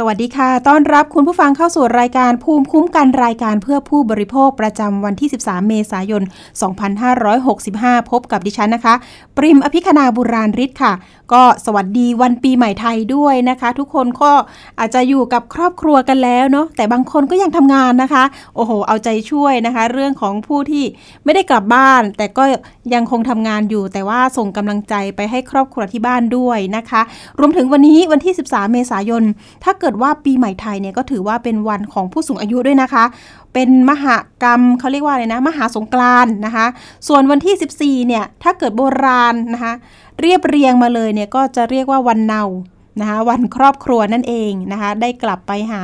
สวัสดีค่ะ ต้อนรับคุณผู้ฟังเข้าสู่รายการภูมิคุ้มกันรายการเพื่อผู้บริโภคประจำวันที่ 13 เมษายน 2565 พบกับดิฉันนะคะ ปริมอภิคณาบุราริศค่ะ ก็สวัสดีวันปีใหม่ไทยด้วยนะคะ ทุกคนก็อาจจะอยู่กับครอบครัวกันแล้วเนาะ แต่บางคนก็ยังทำงานนะคะ โอ้โห เอาใจช่วยนะคะ เรื่องของผู้ที่ไม่ได้กลับบ้าน แต่ก็ยังคงทำงานอยู่ แต่ว่าส่งกำลังใจไปให้ครอบครัวที่บ้านด้วยนะคะ รวมถึงวันนี้วันที่ 13 เมษายน ถ้าเกิดิดว่าปีใหม่ไทยเนี่ยก็ถือว่าเป็นวันของผู้สูงอายุด้วยนะคะ เป็นมหากรรมเขาเรียกว่าอะไรนะ มหาสงกรานนะคะ ส่วนวันที่ 14 เนี่ย ถ้าเกิดโบราณนะคะ เรียบเรียงมาเลยเนี่ยก็จะเรียกว่าวันเนานะคะ วันครอบครัวนั่นเองนะคะ ได้กลับไปหา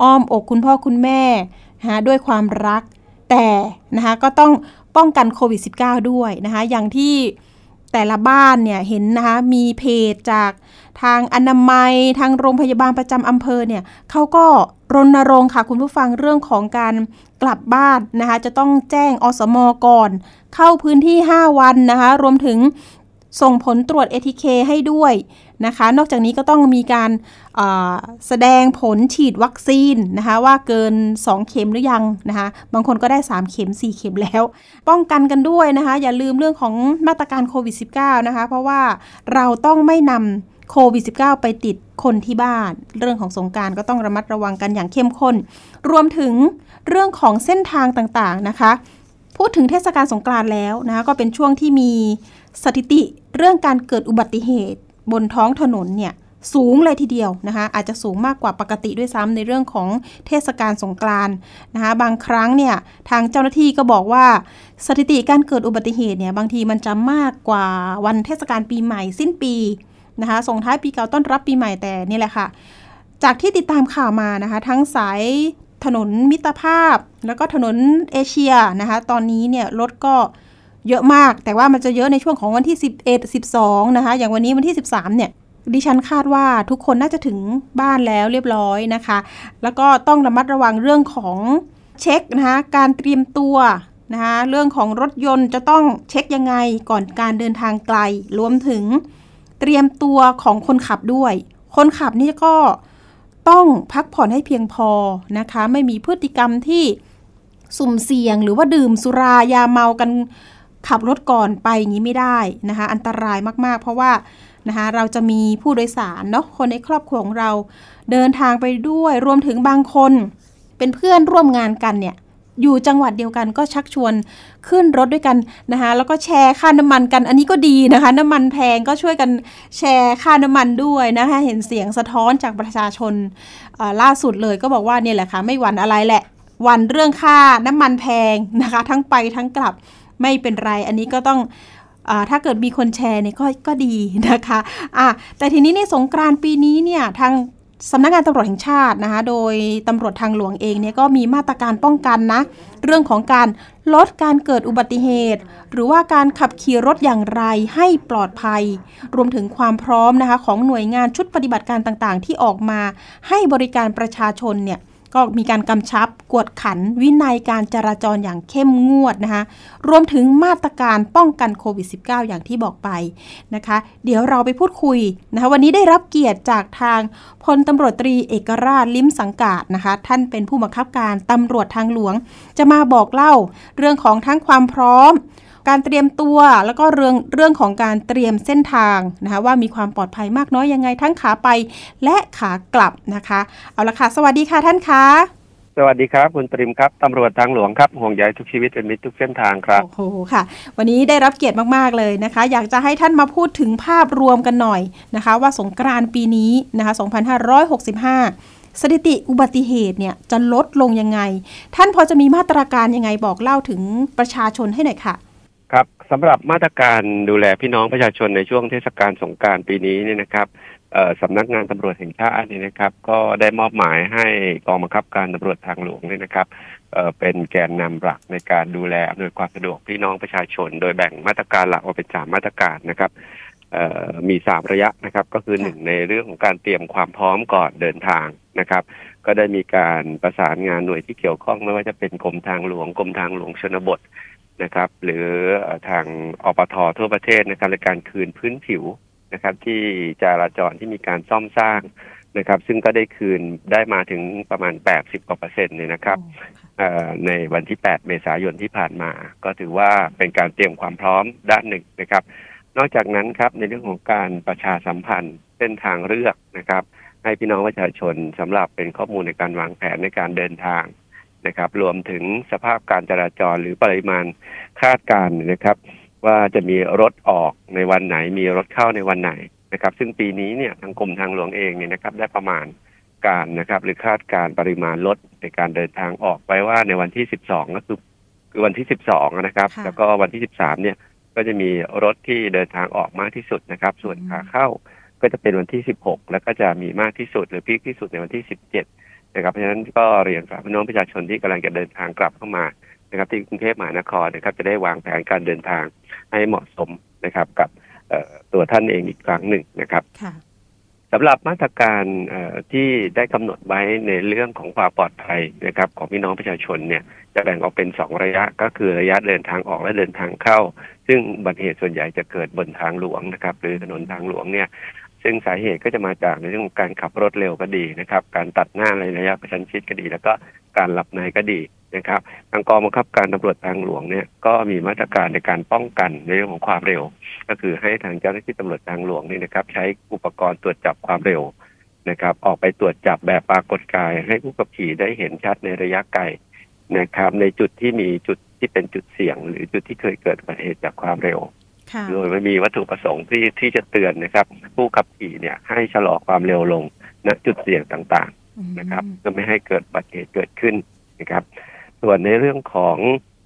อ้อมอกคุณพ่อคุณแม่นะคะด้วยความรัก แต่นะคะก็ต้องป้องกันโควิด -19 ด้วยนะคะ อย่างที่แต่ละบ้านเนี่ยเห็นนะคะมีเพจจาก ทางอนามัย ทางโรงพยาบาลประจำอำเภอเนี่ยเขาก็รณรงค์ค่ะคุณผู้ฟังเรื่องของการกลับบ้านนะคะ จะต้องแจ้งอสมก่อน เข้าพื้นที่ 5 วันนะคะ รวมถึงส่งผลตรวจ ATK ให้ด้วยนะคะ นอกจากนี้ก็ต้องมีการแสดงผลฉีดวัคซีนนะคะว่าเกิน 2 เข็มหรือยังนะคะ บางคนก็ได้ 3 เข็ม 4 เข็มแล้ว ป้องกันกันด้วยนะคะ อย่าลืมเรื่องของมาตรการโควิด -19 นะคะ เพราะว่าเราต้องไม่นำ โควิด -19 ไปติดคนที่บ้าน เรื่องของสงการก็ต้องระมัดระวังกันอย่างเข้มข้น รวมถึงเรื่องของเส้นทางต่างๆนะคะ พูดถึงเทศกาลสงกรานต์แล้วนะคะก็เป็นช่วงที่มีสถิติเรื่องการเกิดอุบัติเหตุ บนท้องถนนเนี่ยสูงเลยทีเดียวนะคะอาจจะสูงมากกว่าปกติด้วยซ้ำในเรื่องของเทศกาลสงกรานต์นะคะบางครั้งเนี่ยทางเจ้าหน้าที่ก็บอกว่า สถิติการเกิดอุบัติเหตุเนี่ยบางทีมันจะมากกว่าวันเทศกาลปีใหม่สิ้นปี นะคะส่งท้ายปีเก่าต้อนรับปีใหม่แต่นี่แหละค่ะ จากที่ติดตามข่าวมานะคะ ทั้งสายถนนมิตรภาพ แล้วก็ถนนเอเชียนะคะ ตอนนี้เนี่ยรถก็เยอะมาก แต่ว่ามันจะเยอะในช่วงของวันที่ 11 12 นะคะ อย่างวันนี้วันที่ 13 เนี่ย ดิฉันคาดว่าทุกคนน่าจะถึงบ้านแล้วเรียบร้อยนะคะ แล้วก็ต้องระมัดระวังเรื่องของเช็คนะคะ การเตรียมตัวนะคะ เรื่องของรถยนต์จะต้องเช็คยังไงก่อนการเดินทางไกล รวมถึง เตรียมตัวของคนขับด้วย คนขับนี่ก็ต้องพักผ่อนให้เพียงพอนะคะ ไม่มีพฤติกรรมที่สุ่มเสี่ยงหรือว่าดื่มสุรายาเมากันขับรถก่อนไปอย่างนี้ไม่ได้นะคะ อันตรายมากๆ เพราะว่านะคะเราจะมีผู้โดยสารเนาะคนในครอบครัวของเราเดินทางไปด้วยรวมถึงบางคน เป็นเพื่อนร่วมงานกันเนี่ย อยู่จังหวัดเดียวกันก็ชักชวนขึ้นรถด้วยกันนะคะแล้วก็แชร์ค่าน้ำมันกัน อันนี้ก็ดีนะคะ น้ำมันแพงก็ช่วยกันแชร์ค่าน้ำมันด้วยนะคะเห็นเสียงสะท้อนจากประชาชนล่าสุดเลยก็บอกว่าเนี่ยแหละค่ะไม่หวั่นอะไรแหละวันเรื่องค่าน้ำมันแพงนะคะ ทั้งไปทั้งกลับไม่เป็นไร อันนี้ก็ต้องอถ้าเกิดมีคนแชร์เนี่ยก็ก็ดีนะคะะแต่ทีนี้ในสงกรานปีนี้เนี่ยทาง สำนักงานตำรวจแห่งชาตินะคะ โดยตำรวจทางหลวงเองเนี่ยก็มีมาตรการป้องกันนะ เรื่องของการลดการเกิดอุบัติเหตุ หรือว่าการขับขี่รถอย่างไรให้ปลอดภัย รวมถึงความพร้อมนะคะของหน่วยงานชุดปฏิบัติการต่างๆ ที่ออกมาให้บริการประชาชนเนี่ย ก็มีการกำชับกวดขันวินัยการจราจรอย่างเข้มงวดนะคะ รวมถึงมาตรการป้องกันโควิด -19 อย่างที่บอกไปนะคะ เดี๋ยวเราไปพูดคุยนะคะ วันนี้ได้รับเกียรติจากทางพลตำรวจตรีเอกราชลิ้มสังกาดนะคะ ท่านเป็นผู้บังคับการตำรวจทางหลวง จะมาบอกเล่าเรื่องของทั้งความพร้อม การเตรียมตัวแล้วก็เรื่องเรื่องของการเตรียมเส้นทางนะคะว่ามีความปลอดภัยมากน้อยยังไงทั้งขาไปและขากลับนะคะ เอาละค่ะ สวัสดีค่ะท่านคะสวัสดีครับ คุณตริมครับตำรวจทางหลวงครับห่วงใยทุกชีวิตเป็นมิตรทุกเส้นทางครับ โอ้โหค่ะ วันนี้ได้รับเกียรติมากๆเลยนะคะ อยากจะให้ท่านมาพูดถึงภาพรวมกันหน่อยนะคะ ว่าสงกรานต์ปีนี้นะคะ 2565 สถิติอุบัติเหตุเนี่ยจะลดลงยังไง ท่านพอจะมีมาตรการยังไงบอกเล่าถึงประชาชนให้หน่อยค่ะ ครับสำหรับมาตรการดูแลพี่น้องประชาชนในช่วงเทศกาลสงการปีนี้เนี่ยนะครับสำนักงานตำรวจแห่งชาตินี่นะครับ ก็ได้มอบหมายให้กองบังคับการตำรวจทางหลวงเนี่ยนะครับเป็นแกนนำหลักในการดูแลอำนวยความสะดวกพี่น้องประชาชน โดยแบ่งมาตรการหลักออกเป็นสามมาตรการนะครับมีสามระยะนะครับ ก็คือหนึ่งในเรื่องของการเตรียมความพร้อมก่อนเดินทางนะครับ ก็ได้มีการประสานงานหน่วยที่เกี่ยวข้องไม่ว่าจะเป็นกรมทางหลวงกรมทางหลวงชนบท นะครับ หรือทางอปททั่วประเทศนะครับในการคืนพื้นผิวนะครับ ที่จราจรที่มีการซ่อมสร้างนะครับ ซึ่งก็ได้คืนได้มาถึงประมาณ 80กว่าเปอร์เซ็นต์เลยนะครับในวันที่ 8 เมษายนที่ผ่านมา ก็ถือว่าเป็นการเตรียมความพร้อมด้านหนึ่งนะครับ นอกจากนั้นครับในเรื่องของการประชาสัมพันธ์เส้นทางเลือกนะครับ ให้พี่น้องประชาชนสำหรับเป็นข้อมูลในการวางแผนในการเดินทาง นะครับ รวมถึงสภาพการจราจรหรือปริมาณคาดการณ์นะครับ ว่าจะมีรถออกในวันไหน มีรถเข้าในวันไหนนะครับ ซึ่งปีนี้เนี่ยทางกรมทางหลวงเองเนี่ยนะครับ ได้ประมาณการนะครับ หรือคาดการปริมาณรถในการเดินทางออกไว้ว่าในวันที่สิบสองก็คือคือวันที่สิบสองนะครับ แล้วก็วันที่สิบสามเนี่ยก็จะมีรถที่เดินทางออกมากที่สุดนะครับ ส่วนขาเข้าก็จะเป็นวันที่สิบหกแล้วก็จะมีมากที่สุด หรือพีคที่สุดในวันที่สิบเจ็ด นะครับเพราะฉะนั้นก็เรียนฝากพี่น้องประชาชนที่กำลังจะเดินทางกลับเข้ามานะครับ ที่กรุงเทพมหานครนะครับ จะได้วางแผนการเดินทางให้เหมาะสมนะครับ กับตัวท่านเองอีกครั้งหนึ่งนะครับสำหรับมาตรการที่ได้กำหนดไว้ในเรื่องของความปลอดภัยนะครับ ของพี่น้องประชาชนเนี่ยจะแบ่งออกเป็นสองระยะก็คือระยะเดินทางออกและเดินทางเข้า ซึ่งบัติเหตุส่วนใหญ่จะเกิดบนทางหลวงนะครับ หรือถนนทางหลวงเนี่ย ซึ่งสาเหตุก็จะมาจากในเรื่องของการขับรถเร็วก็ดีนะครับ การตัดหน้าในระยะประชันชิดก็ดี แล้วก็การหลับในก็ดีนะครับทางกองบังคับการตำรวจทางหลวงเนี่ยก็มีมาตรการในการป้องกันในเรื่องของความเร็ว ก็คือให้ทางเจ้าหน้าที่ตำรวจทางหลวงนี่นะครับ ใช้อุปกรณ์ตรวจจับความเร็วนะครับ ออกไปตรวจจับแบบปรากฏกาย ให้ผู้ขับขี่ได้เห็นชัดในระยะไกลนะครับ ในจุดที่มีจุดที่เป็นจุดเสี่ยง หรือจุดที่เคยเกิดอุบัติเหตุจากความเร็ว โดยไม่มีวัตถุประสงค์ที่ที่จะเตือนนะครับ ผู้ขับขี่เนี่ยให้ชะลอความเร็วลงณจุดเสี่ยงต่างๆนะครับเพื่อไม่ให้เกิดอุบัติเหตุเกิดขึ้นนะครับ ส่วนในเรื่องของ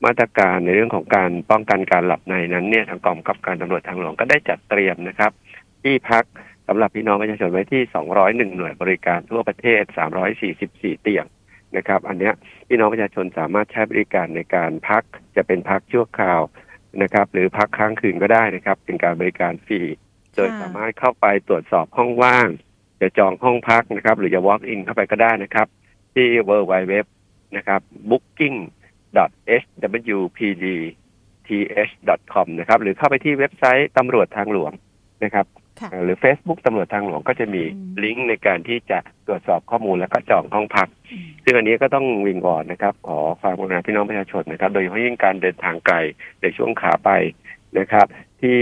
มาตรการในเรื่องของการป้องกันการหลับในนั้นเนี่ยทางกองกับการตำรวจทางหลวงก็ได้จัดเตรียมนะครับ ที่พักสำหรับพี่น้องประชาชนไว้ที่ 201 หน่วยบริการทั่วประเทศ 344 เตียงนะครับ อันนี้พี่น้องประชาชนสามารถใช้บริการในการพักจะเป็นพักชั่วคราว นะครับหรือพักค้างคืนก็ได้นะครับ เป็นการบริการฟรีโดยสามารถเข้าไปตรวจสอบห้องว่าง จะจองห้องพักนะครับ หรือจะ walk in เข้าไปก็ได้นะครับ ที่ w w w นะครับ booking hwpd th.com นะครับ หรือเข้าไปที่เว็บไซต์ตำรวจทางหลวงนะครับ หรือ Facebook ตำรวจทางหลวงก็จะมีลิงก์ในการที่จะตรวจสอบข้อมูลแล้วก็จองห้องพัก ซึ่งอันนี้ก็ต้องวิงวอนนะครับ ขอความกรุณาพี่น้องประชาชนนะครับ โดยเฉพาะยิ่งการเดินทางไกลในช่วงขาไปนะครับ ที่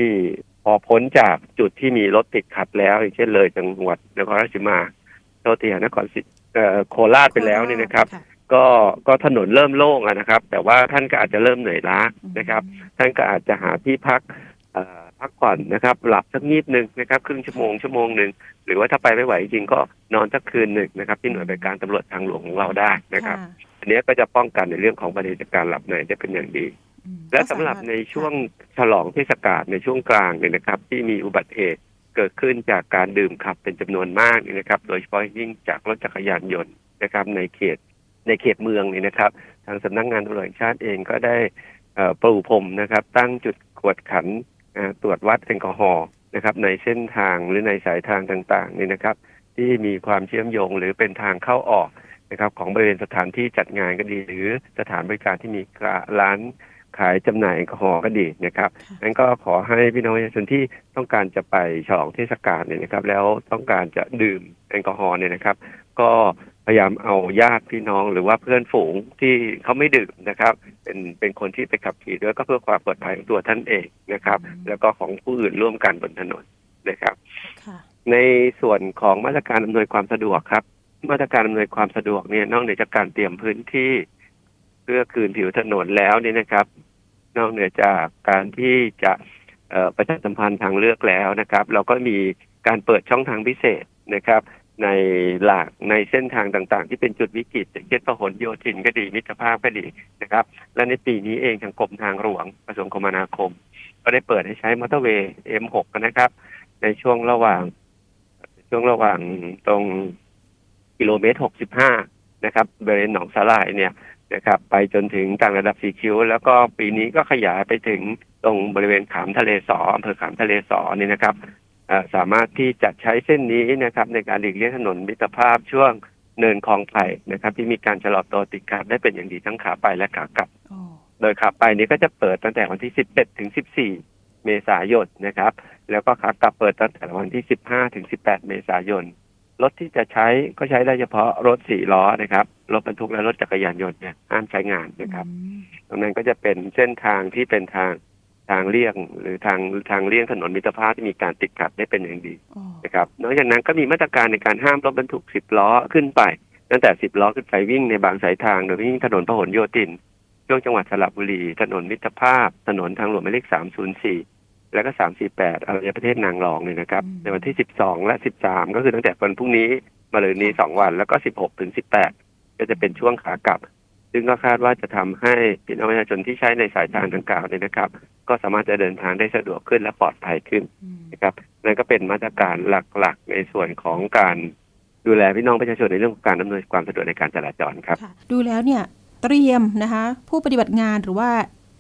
พอพ้นจากจุดที่มีรถติดขัดแล้วอย่างเช่นเลยจังหวัดนครราชสีมาโตเตียนครศรีโคราชไปแล้วนี่นะครับ ก็ก็ถนนเริ่มโล่งนะครับ แต่ว่าท่านก็อาจจะเริ่มเหนื่อยล้านะครับ ท่านก็อาจจะหาที่พัก พักผ่อนนะครับ หลับสักนิดหนึ่งนะครับ ครึ่งชั่วโมงชั่วโมงหนึ่งหรือว่าถ้าไปไม่ไหวจริงก็นอนสักคืนหนึ่งนะครับ ที่หน่วยบริการตำรวจทางหลวงของเราได้นะครับ อันนี้ก็จะป้องกันในเรื่องของประเด็นการหลับในได้เป็นอย่างดี และสำหรับในช่วงฉลองเทศกาลในช่วงกลางเนี่ยนะครับ ที่มีอุบัติเหตุเกิดขึ้นจากการดื่มขับเป็นจำนวนมากนะครับ โดยเฉพาะยิ่งจากรถจักรยานยนต์นะครับ ในเขตในเขตเมืองนี่นะครับ ทางสำนักงงานตำรวจแห่งชาติเองก็ได้ปลูพรมนะครับ ตั้งจุดกวดขัน ตรวจวัดแอลกอฮอล์นะครับในเส้นทางหรือในสายทางต่างๆนี่นะครับ ที่มีความเชื่อมโยงหรือเป็นทางเข้าออกนะครับ ของบริเวณสถานที่จัดงานก็ดี หรือสถานบริการที่มีร้านขายจำหน่ายแอลกอฮอล์ก็ดีนะครับนั้นก็ขอให้พี่น้องประชาชนที่ต้องการจะไปฉลองเทศกาลเนี่ยนะครับ แล้วต้องการจะดื่มแอลกอฮอล์เนี่ยนะครับ ก็ พยายามเอาญาติพี่น้องหรือว่าเพื่อนฝูงที่เขาไม่ดื่มนะครับ เป็นเป็นคนที่ไปขับขี่ด้วยก็เพื่อความปลอดภัยของตัวท่านเองนะครับ แล้วก็ของผู้อื่นร่วมกันบนถนนนะครับในส่วนของมาตรการอำนวยความสะดวกครับ มาตรการอำนวยความสะดวกเนี่ยนอกเหนือจากการเตรียมพื้นที่เพื่อคืนผิวถนนแล้วนี่นะครับ นอกเหนือจากการที่จะประชาสัมพันธ์ทางเลือกแล้วนะครับ เราก็มีการเปิดช่องทางพิเศษนะครับ ในหลักในเส้นทางต่างๆ ที่เป็นจุดวิกฤตเช่นพหลโยธินก็ดีมิตรภาพก็ดีนะครับ และในปีนี้เองทางกรมทางหลวงกระทรวงคมนาคม ก็ได้เปิดให้ใช้มอเตอร์เวย์ M6 นะครับ ในช่วงระหว่าง ช่วงระหว่างตรงกิโลเมตร 65 นะครับบริเวณหนองสาลายเนี่ยนะครับ ไปจนถึงต่างระดับสีคิ้ว แล้วก็ปีนี้ก็ขยายไปถึงตรงบริเวณขามทะเลสออำเภอขามทะเลสอนี่นะครับ สามารถที่จะใช้เส้นนี้นะครับ ในการหลีกเลี่ยงถนนมิตรภาพช่วงเนินคลองไผ่นะครับ ที่มีการชะลอตัวติดขัดได้เป็นอย่างดีทั้งขาไปและขากลับ โดยขาไปนี้ก็จะเปิดตั้งแต่วันที่ 11 ถึง 14 เมษายนนะครับ แล้วก็ขากลับเปิดตั้งแต่วันที่ 15 ถึง 18 เมษายนรถที่จะใช้ก็ใช้ได้เฉพาะรถสี่ล้อนะครับ รถบรรทุกและรถจักรยานยนต์เนี่ยห้ามใช้งานนะครับ ตรงนั้นก็จะเป็นเส้นทางที่เป็นทาง ทางเลี่ยงหรือทางทางเลี่ยงถนนมิตรภาพที่มีการติดขัดได้เป็นอย่างดีนะครับนอกจากนั้นก็มีมาตรการในการห้ามรถบรรทุกสิบล้อขึ้นไป ตั้งแต่สิบล้อขึ้นไปวิ่งในบางสายทางโดยวิ่งถนนพหลโยธินช่วงจังหวัดสระบุรี ถนนมิตรภาพ ถนนทางหลวงหมายเลขสามศูนย์สี่แล้วก็สามสี่แปดอารยประเทศนางรองเนี่ยนะครับ ในวันที่สิบสองและสิบสามก็คือตั้งแต่วันพรุ่งนี้มาเลยนี้สองวัน แล้วก็สิบหกถึงสิบแปดก็จะเป็นช่วงขากลับ ซึ่งก็คาดว่าจะทำให้พี่น้องประชาชนที่ใช้ในสายทางดังกล่าวเนี่ยนะครับ ก็สามารถจะเดินทางได้สะดวกขึ้นและปลอดภัยขึ้นนะครับนั่นก็เป็นมาตรการหลักๆ ในส่วนของการดูแลพี่น้องประชาชนในเรื่องของการอำนวยความสะดวกในการจราจรครับ ดูแล้วเนี่ยเตรียมนะคะ ผู้ปฏิบัติงานหรือว่า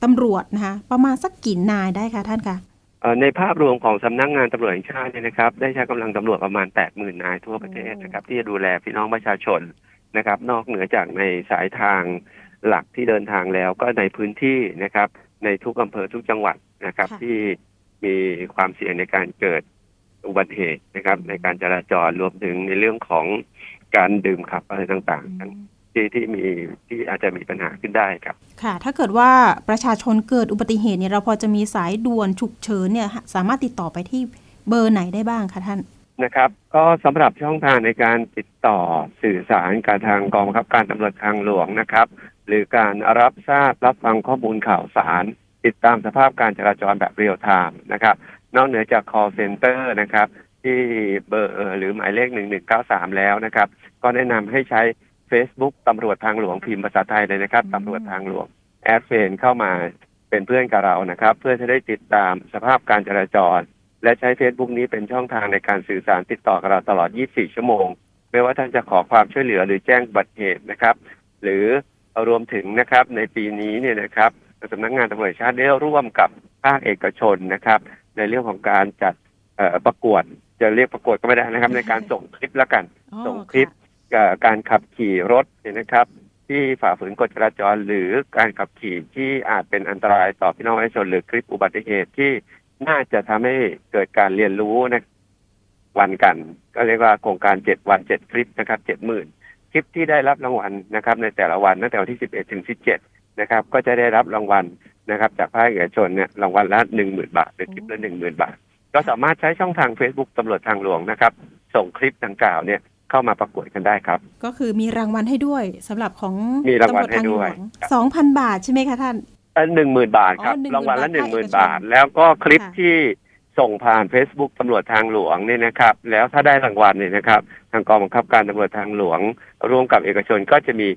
ตำรวจนะคะประมาณสักกี่นายได้คะท่านคะในภาพรวมของสำนักงงานตำรวจแห่งชาติเนี่ยนะครับ ได้ใช้กำลังตำรวจประมาณแปดหมื่นนายทั่วประเทศนะครับ ที่จะดูแลพี่น้องประชาชน นะครับ นอกเหนือจากในสายทางหลักที่เดินทางแล้วก็ในพื้นที่นะครับ ในทุกอำเภอทุกจังหวัดนะครับ ที่มีความเสี่ยงในการเกิดอุบัติเหตุนะครับ ในการจราจรรวมถึงในเรื่องของการดื่มขับอะไรต่างๆ ที่ที่มีที่อาจจะมีปัญหาขึ้นได้ครับ ค่ะ ถ้าเกิดว่าประชาชนเกิดอุบัติเหตุเนี่ยเราพอจะมีสายด่วนฉุกเฉินเนี่ย สามารถติดต่อไปที่เบอร์ไหนได้บ้างคะท่าน นะครับ ก็สำหรับช่องทางในการติดต่อสื่อสารการทางกองบังคับการตำรวจทางหลวงนะครับ หรือการรับทราบรับฟังข้อมูลข่าวสาร ติดตามสภาพการจราจรแบบ real time นะครับ นอกเหนือจาก call center นะครับ ที่เบอร์หรือหมายเลขหนึ่งหนึ่งเก้าสามแล้วนะครับ ก็แนะนำให้ใช้ Facebook ตำรวจทางหลวงพิมพ์ภาษาไทยเลยนะครับตำรวจทางหลวง add friend เข้ามาเป็นเพื่อนกับเรานะครับ เพื่อจะได้ติดตามสภาพการจราจร และใช้ Facebook นี้เป็นช่องทางในการสื่อสารติดต่อกับเราตลอด 24 ชั่วโมง ไม่ว่าท่านจะขอความช่วยเหลือหรือแจ้งบัตรเหตุนะครับ หรือรวมถึงนะครับในปีนี้เนี่ยนะครับสำนักงงานตำรวจชาติได้ร่วมกับภาคเอกชนนะครับ ในเรื่องของการจัดประกวดจะเรียกประกวดก็ไม่ได้นะครับ ในการส่งคลิปแล้วกัน ส่งคลิปการขับขี่รถเนี่ยนะครับ ที่ฝ่าฝืนกฎจราจร หรือการขับขี่ที่อาจเป็นอันตรายต่อพี่น้องประชาชนหรือคลิปอุบัติเหตุที่ น่าจะทำให้เกิดการเรียนรู้นะวันกัน ก็เรียกว่าโครงการเจ็ดวันเจ็ดคลิปนะครับเจ็ดหมื่นคลิปที่ได้รับรางวัลนะครับ ในแต่ละวันตั้งแต่วันที่สิบเอ็ดถึงสิบเจ็ดนะครับ ก็จะได้รับรางวัลนะครับ จากภาคเอกชนเนี่ยรางวัลละหนึ่งหมื่นบาทหรือคลิปละหนึ่งหมื่นบาท ก็สามารถใช้ช่องทาง Facebook ตำรวจทางหลวงนะครับ ส่งคลิปดังกล่าวเนี่ยเข้ามาประกวดกันได้ครับ ก็คือมีรางวัลให้ด้วยสำหรับของมีรางวัลให้ด้วยสองพันบาทใช่ไหมคะท่าน หนึ่งหมื่นบาทครับรางวัลละหนึ่งหมื่นบาท แล้วก็คลิปที่ส่งผ่าน Facebook ตำรวจทางหลวงเนี่ยนะครับ แล้วถ้าได้รางวัลเนี่ยนะครับ ทางกองบังคับการตำรวจทางหลวง ร่วมกับเอกชนก็จะมี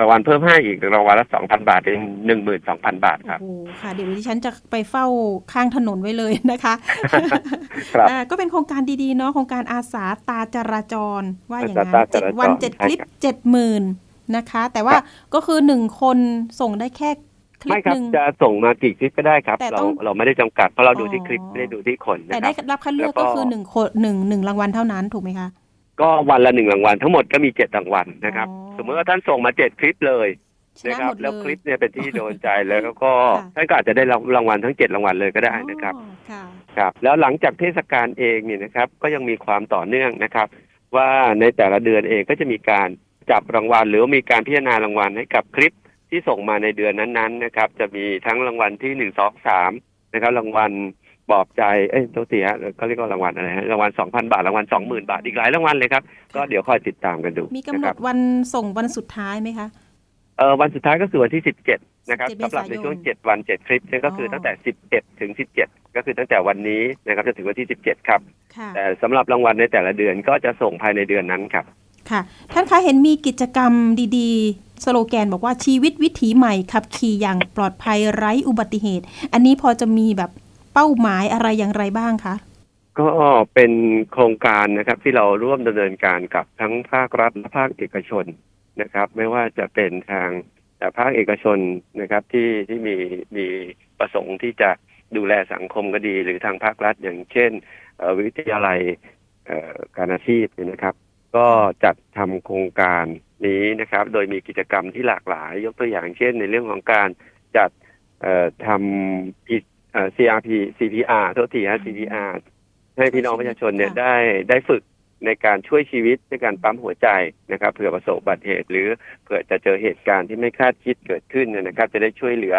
รางวัลเพิ่มให้อีกรางวัลละสองพันบาทเป็นหนึ่งหมื่นสองพันบาทครับโอ้ค่ะ เดี๋ยวดิฉันจะไปเฝ้าข้างถนนไว้เลยนะคะครับก็เป็นโครงการดีๆเนาะโครงการอาสาตาจราจร ว่าอย่างนั้นเจ็ดวันเจ็ดคลิปเจ็ดหมื่นนะคะ แต่ว่าก็คือหนึ่งคนส่งได้แค่ ไม่ครับจะส่งมากี่คลิปก็ได้ครับเราเราไม่ได้จำกัดเพราะเราดูที่คลิปไม่ได้ดูที่คนแต่ได้รับคัดเลือกก็คือหนึ่งคนหนึ่งหนึ่งรางวัลเท่านั้นถูกไหมคะก็วันละหนึ่งรางวัลทั้งหมดก็มีเจ็ดรางวัลนะครับ สมมติว่าท่านส่งมาเจ็ดคลิปเลยนะครับแล้วคลิปเนี่ยเป็นที่โดนใจแล้วก็ท่านก็อาจจะได้รางวัลทั้งเจ็ดรางวัลเลยก็ได้นะครับครับ แล้วหลังจากเทศกาลเองเนี่ยนะครับ ก็ยังมีความต่อเนื่องนะครับ ว่าในแต่ละเดือนเองก็จะมีการจับรางวัลหรือมีการพิจารณารางวัลให้กับคลิป ที่ส่งมาในเดือนนั้นๆนะครับ จะมีทั้งรางวัลที่หนึ่งสองสามนะครับ รางวัลปลอบใจ เอ้ยตัวเสียเขาเรียกว่ารางวัลอะไรฮะรางวัลสองพันบาท รางวัลสองหมื่นบาท อีกหลายรางวัลเลยครับ ก็เดี๋ยวคอยติดตามกันดู มีกำหนดวันส่งวันสุดท้ายไหมคะ เออวันสุดท้ายก็คือวันที่สิบเจ็ดนะครับสำหรับในช่วงเจ็ดวันเจ็ดคลิปนั่นก็คือตั้งแต่สิบเอ็ดถึงสิบเจ็ดก็คือตั้งแต่วันนี้นะครับจนถึงวันที่สิบเจ็ดครับ แต่สำหรับรางวัลในแต่ละเดือนก็จะส่งภายในเดือนนั้นครับ ค่ะ ท่านคะเห็นมีกิจกรรมดีๆ สโลแกนบอกว่าชีวิตวิถีใหม่ขับขี่อย่างปลอดภัยไร้อุบัติเหตุ อันนี้พอจะมีแบบเป้าหมายอะไรอย่างไรบ้างคะก็เป็นโครงการนะครับที่เราร่วมดำเนินการกับทั้งภาครัฐและภาคเอกชนนะครับ ไม่ว่าจะเป็นทางแต่ภาคเอกชนนะครับที่ที่มีมีประสงค์ที่จะดูแลสังคมก็ดี หรือทางภาครัฐอย่างเช่นวิทยาลัยการอาชีพนะครับ ก็จัดทำโครงการนี้นะครับ โดยมีกิจกรรมที่หลากหลาย ยกตัวอย่างเช่น ในเรื่องของการจัดทำผิด CRP CPR โทษทีฮะ CPR ให้พี่น้องประชาชนเนี่ยได้ได้ฝึกในการช่วยชีวิตในการปั๊มหัวใจนะครับเผื่อประสบอุบัติเหตุ หรือเผื่อจะเจอเหตุการณ์ที่ไม่คาดคิดเกิดขึ้นนะครับ จะได้ช่วยเหลือ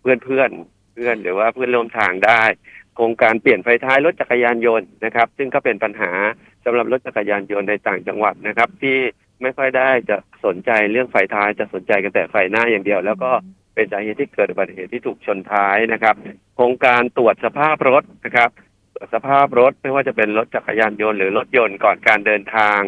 เพื่อนเพื่อนเพื่อนหรือว่าเพื่อนร่วมทางได้ โครงการเปลี่ยนไฟท้ายรถจักรยานยนต์นะครับ ซึ่งก็เป็นปัญหาสำหรับรถจักรยานยนต์ในต่างจังหวัดนะครับ ที่ไม่ค่อยได้จะสนใจเรื่องไฟท้ายจะสนใจกันแต่ไฟหน้าอย่างเดียว แล้วก็เป็นสาเหตุที่เกิดอุบัติเหตุที่ถูกชนท้ายนะครับ โครงการตรวจสภาพรถนะครับ สภาพรถไม่ว่าจะเป็นรถจักรยานยนต์หรือรถยนต์ก่อนการเดินทาง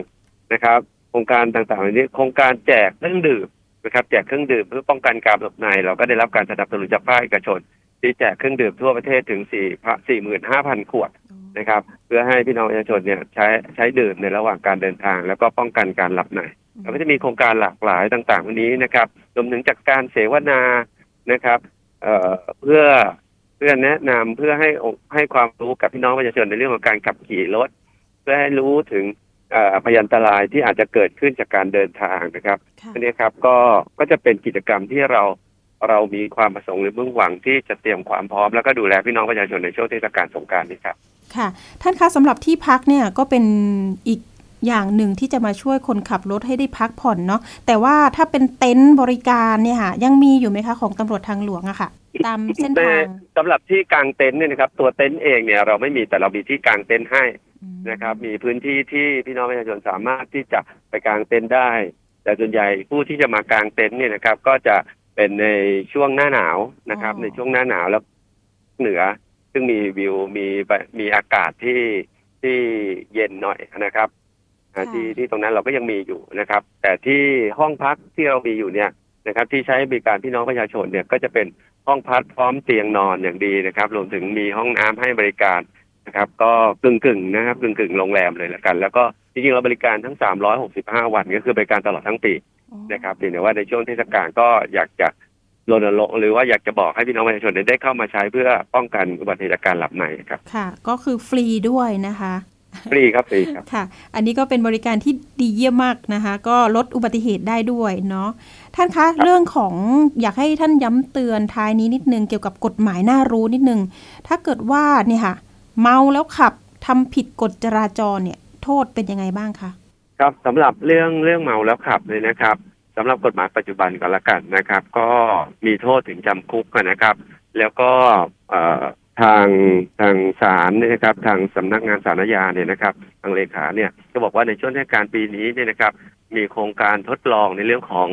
นะครับ โครงการต่างๆนี้โครงการแจกเครื่องดื่มนะครับแจกเครื่องดื่มเพื่อป้องกันการหลบในเราก็ได้รับการสนับสนุนจากภาคเอกชน ที่แจกเครื่องดื่มทั่วประเทศถึงสี่สี่หมื่นห้าพันขวดนะครับ เพื่อให้พี่น้องประชาชนเนี่ยใช้ใช้ดื่มในระหว่างการเดินทาง แล้วก็ป้องกันการหลับในเราก็จะมีโครงการหลากหลายต่างๆวันนี้นะครับรวมถึงจากการเสวนานะครับเอ่อเพื่อเพื่อแนะนำเพื่อให้ให้ความรู้กับพี่น้องประชาชนในเรื่องของการขับขี่รถ เพื่อให้รู้ถึงพยันตรายที่อาจจะเกิดขึ้นจากการเดินทางนะครับอันนี้ครับก็ก็จะเป็นกิจกรรมที่เรา เรามีความประสงค์หรือมุ่งหวังที่จะเตรียมความพร้อมแล้วก็ดูแลพี่น้องประชาชนในช่วงเทศกาลสงการนี้ครับค่ะ ท่านคะสำหรับที่พักเนี่ยก็เป็นอีกอย่างหนึ่งที่จะมาช่วยคนขับรถให้ได้พักผ่อนเนาะแต่ว่าถ้าเป็นเต็นท์บริการเนี่ยค่ะ ยังมีอยู่ไหมคะของตำรวจทางหลวงอะค่ะ ตามเส้นทางสำหรับที่กลางเต็นท์เนี่ยนะครับตัวเต็นท์เองเนี่ยเราไม่มีแต่เรามีที่กลางเต็นท์ให้นะครับ มีพื้นที่ที่พี่น้องประชาชนสามารถที่จะไปกางเต็นท์ได้ แต่ส่วนใหญ่ผู้ที่จะมากางเต็นท์เนี่ยนะครับ ก็จะ เป็นในช่วงหน้าหนาวนะครับ ในช่วงหน้าหนาวแล้วเหนือ ซึ่งมีวิวมีมีอากาศที่ที่เย็นหน่อยนะครับที่ที่ตรงนั้นเราก็ยังมีอยู่นะครับ แต่ที่ห้องพักที่เรามีอยู่เนี่ยนะครับ ที่ใช้บริการพี่น้องประชาชนเนี่ยก็จะเป็นห้องพักพร้อมเตียงนอนอย่างดีนะครับ รวมถึงมีห้องน้ำให้บริการนะครับ ก็กึ่งกึ่งนะครับกึ่งกึ่งโรงแรมเลยละกัน แล้วก็จริงๆเราบริการทั้ง 365 วันก็คือบริการตลอดทั้งปี นะครับเพียงแต่ว่าในช่วงเทศกาลก็อยากจะรณรงค์หรือว่าอยากจะบอกให้พี่น้องประชาชนได้เข้ามาใช้เพื่อป้องกันอุบัติเหตุการหลับในครับ ค่ะ ก็คือฟรีด้วยนะคะฟรีครับฟรีครับค่ะ อันนี้ก็เป็นบริการที่ดีเยี่ยมมากนะคะ ก็ลดอุบัติเหตุได้ด้วยเนาะท่านคะเรื่องของอยากให้ท่านย้ำเตือนท้ายนี้นิดนึงเกี่ยวกับกฎหมายน่ารู้นิดนึง ถ้าเกิดว่าเนี่ยค่ะ เมาแล้วขับทำผิดกฎจราจรเนี่ย โทษเป็นยังไงบ้างคะ ครับสำหรับเรื่องเรื่องเมาแล้วขับเลยนะครับสำหรับกฎหมายปัจจุบันก็แล้วกันนะครับ ก็มีโทษถึงจำคุกนะครับ แล้วก็ทางทางศาลเนี่ยนะครับ ทางสำนักงานสารยาเนี่ยนะครับ ทางเลขาเนี่ยก็บอกว่าในช่วงเทศกาลปีนี้เนี่ยนะครับ มีโครงการทดลองในเรื่องของ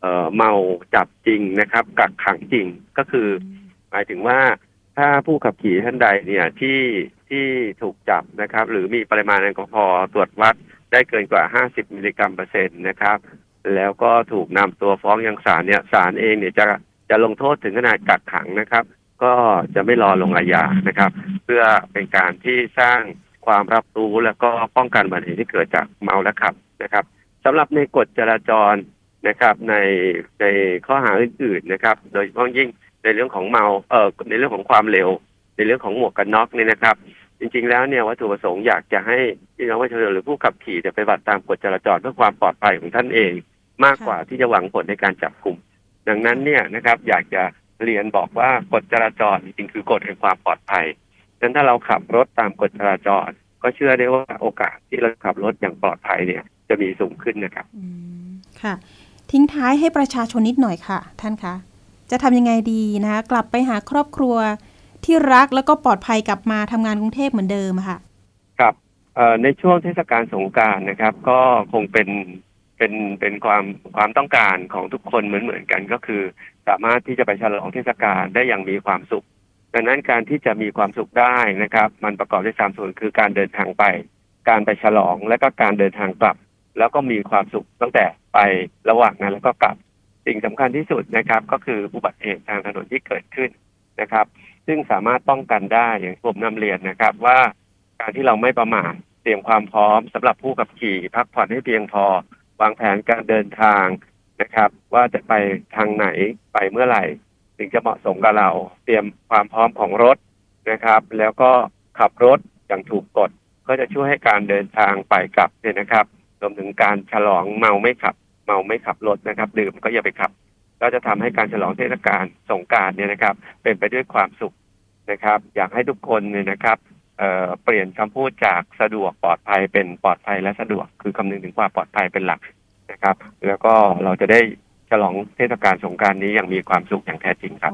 เอ่อเมาจับจริงนะครับ กักขังจริงก็คือ หมายถึงว่าถ้าผู้ขับขี่ท่านใดเนี่ยที่ที่ถูกจับนะครับ หรือมีปริมาณแอลกอฮอล์ตรวจวัด ได้เกินกว่า 50 มิลลิกรัมเปอร์เซ็นต์นะครับ แล้วก็ถูกนำตัวฟ้องยังศาลเนี่ยศาลเองเนี่ยจะจะลงโทษถึงขนาดกักขังนะครับ ก็จะไม่รอลงอาญานะครับ เพื่อเป็นการที่สร้างความรับรู้แล้วก็ป้องกันอุบัติเหตุที่เกิดจากเมาและขับนะครับสำหรับในกฎจราจรนะครับในในข้อหาอื่นๆนะครับ โดยเฉพาะยิ่งในเรื่องของเมาเอ่อในเรื่องของความเร็ว ในเรื่องของหมวกกันน็อกนี่นะครับ จริง ๆ แล้วเนี่ยวัตถุประสงค์อยากจะให้พี่น้องประชาชนหรือผู้ขับขี่จะไปบัติตามกฎจราจรเพื่อความปลอดภัยของท่านเอง มากกว่าที่จะหวังผลในการจับกลุ่ม ดังนั้นเนี่ยนะครับ อยากจะเรียนบอกว่ากฎจราจรจริงๆคือกฎแห่งความปลอดภัยดังนั้นถ้าเราขับรถตามกฎจราจร ก็เชื่อได้ว่าโอกาสที่เราขับรถอย่างปลอดภัยเนี่ย จะมีสูงขึ้นนะครับค่ะ ทิ้งท้ายให้ประชาชนนิดหน่อยค่ะ ท่านคะจะทำยังไงดีนะคะกลับไปหาครอบครัว ที่รักแล้วก็ปลอดภัยกลับมาทำงานกรุงเทพเหมือนเดิมค่ะ ครับในช่วงเทศกาลสงการนะครับ ก็คงเป็นเป็นเป็นความความต้องการของทุกคนเหมือนเหมือนกันก็คือ สามารถที่จะไปฉลองเทศกาลได้อย่างมีความสุข ดังนั้นการที่จะมีความสุขได้นะครับ มันประกอบด้วยสามส่วนคือการเดินทางไป การไปฉลองและก็การเดินทางกลับ แล้วก็มีความสุขตั้งแต่ไประหว่างนั้นแล้วก็กลับ สิ่งสำคัญที่สุดนะครับ ก็คืออุบัติเหตุทางถนนที่เกิดขึ้นนะครับ ซึ่งสามารถป้องกันได้อย่างผมนำเรียนนะครับ ว่าการที่เราไม่ประมาทเตรียมความพร้อมสำหรับผู้ขับขี่ พักผ่อนให้เพียงพอ วางแผนการเดินทางนะครับ ว่าจะไปทางไหนไปเมื่อไหร่ ถึงจะเหมาะสมกับเรา เตรียมความพร้อมของรถนะครับ แล้วก็ขับรถอย่างถูกกฎก็จะช่วยให้การเดินทางไปกลับเนี่ยนะครับรวมถึงการฉลองเมาไม่ขับ เมาไม่ขับรถนะครับ ดื่มก็อย่าไปขับ ก็จะทำให้การฉลองเทศกาลสงกรารเนี่ยนะครับ เป็นไปด้วยความสุขนะครับ อยากให้ทุกคนเนี่ยนะครับเเปลี่ยนคำพูดจากสะดวกปลอดภัยเป็นปลอดภัยและสะดวก คือคำนึงถึงความปลอดภัยเป็นหลักนะครับ แล้วก็เราจะได้ฉลองเทศกาลสงการนี้อย่างมีความสุขอย่างแท้จริงครับ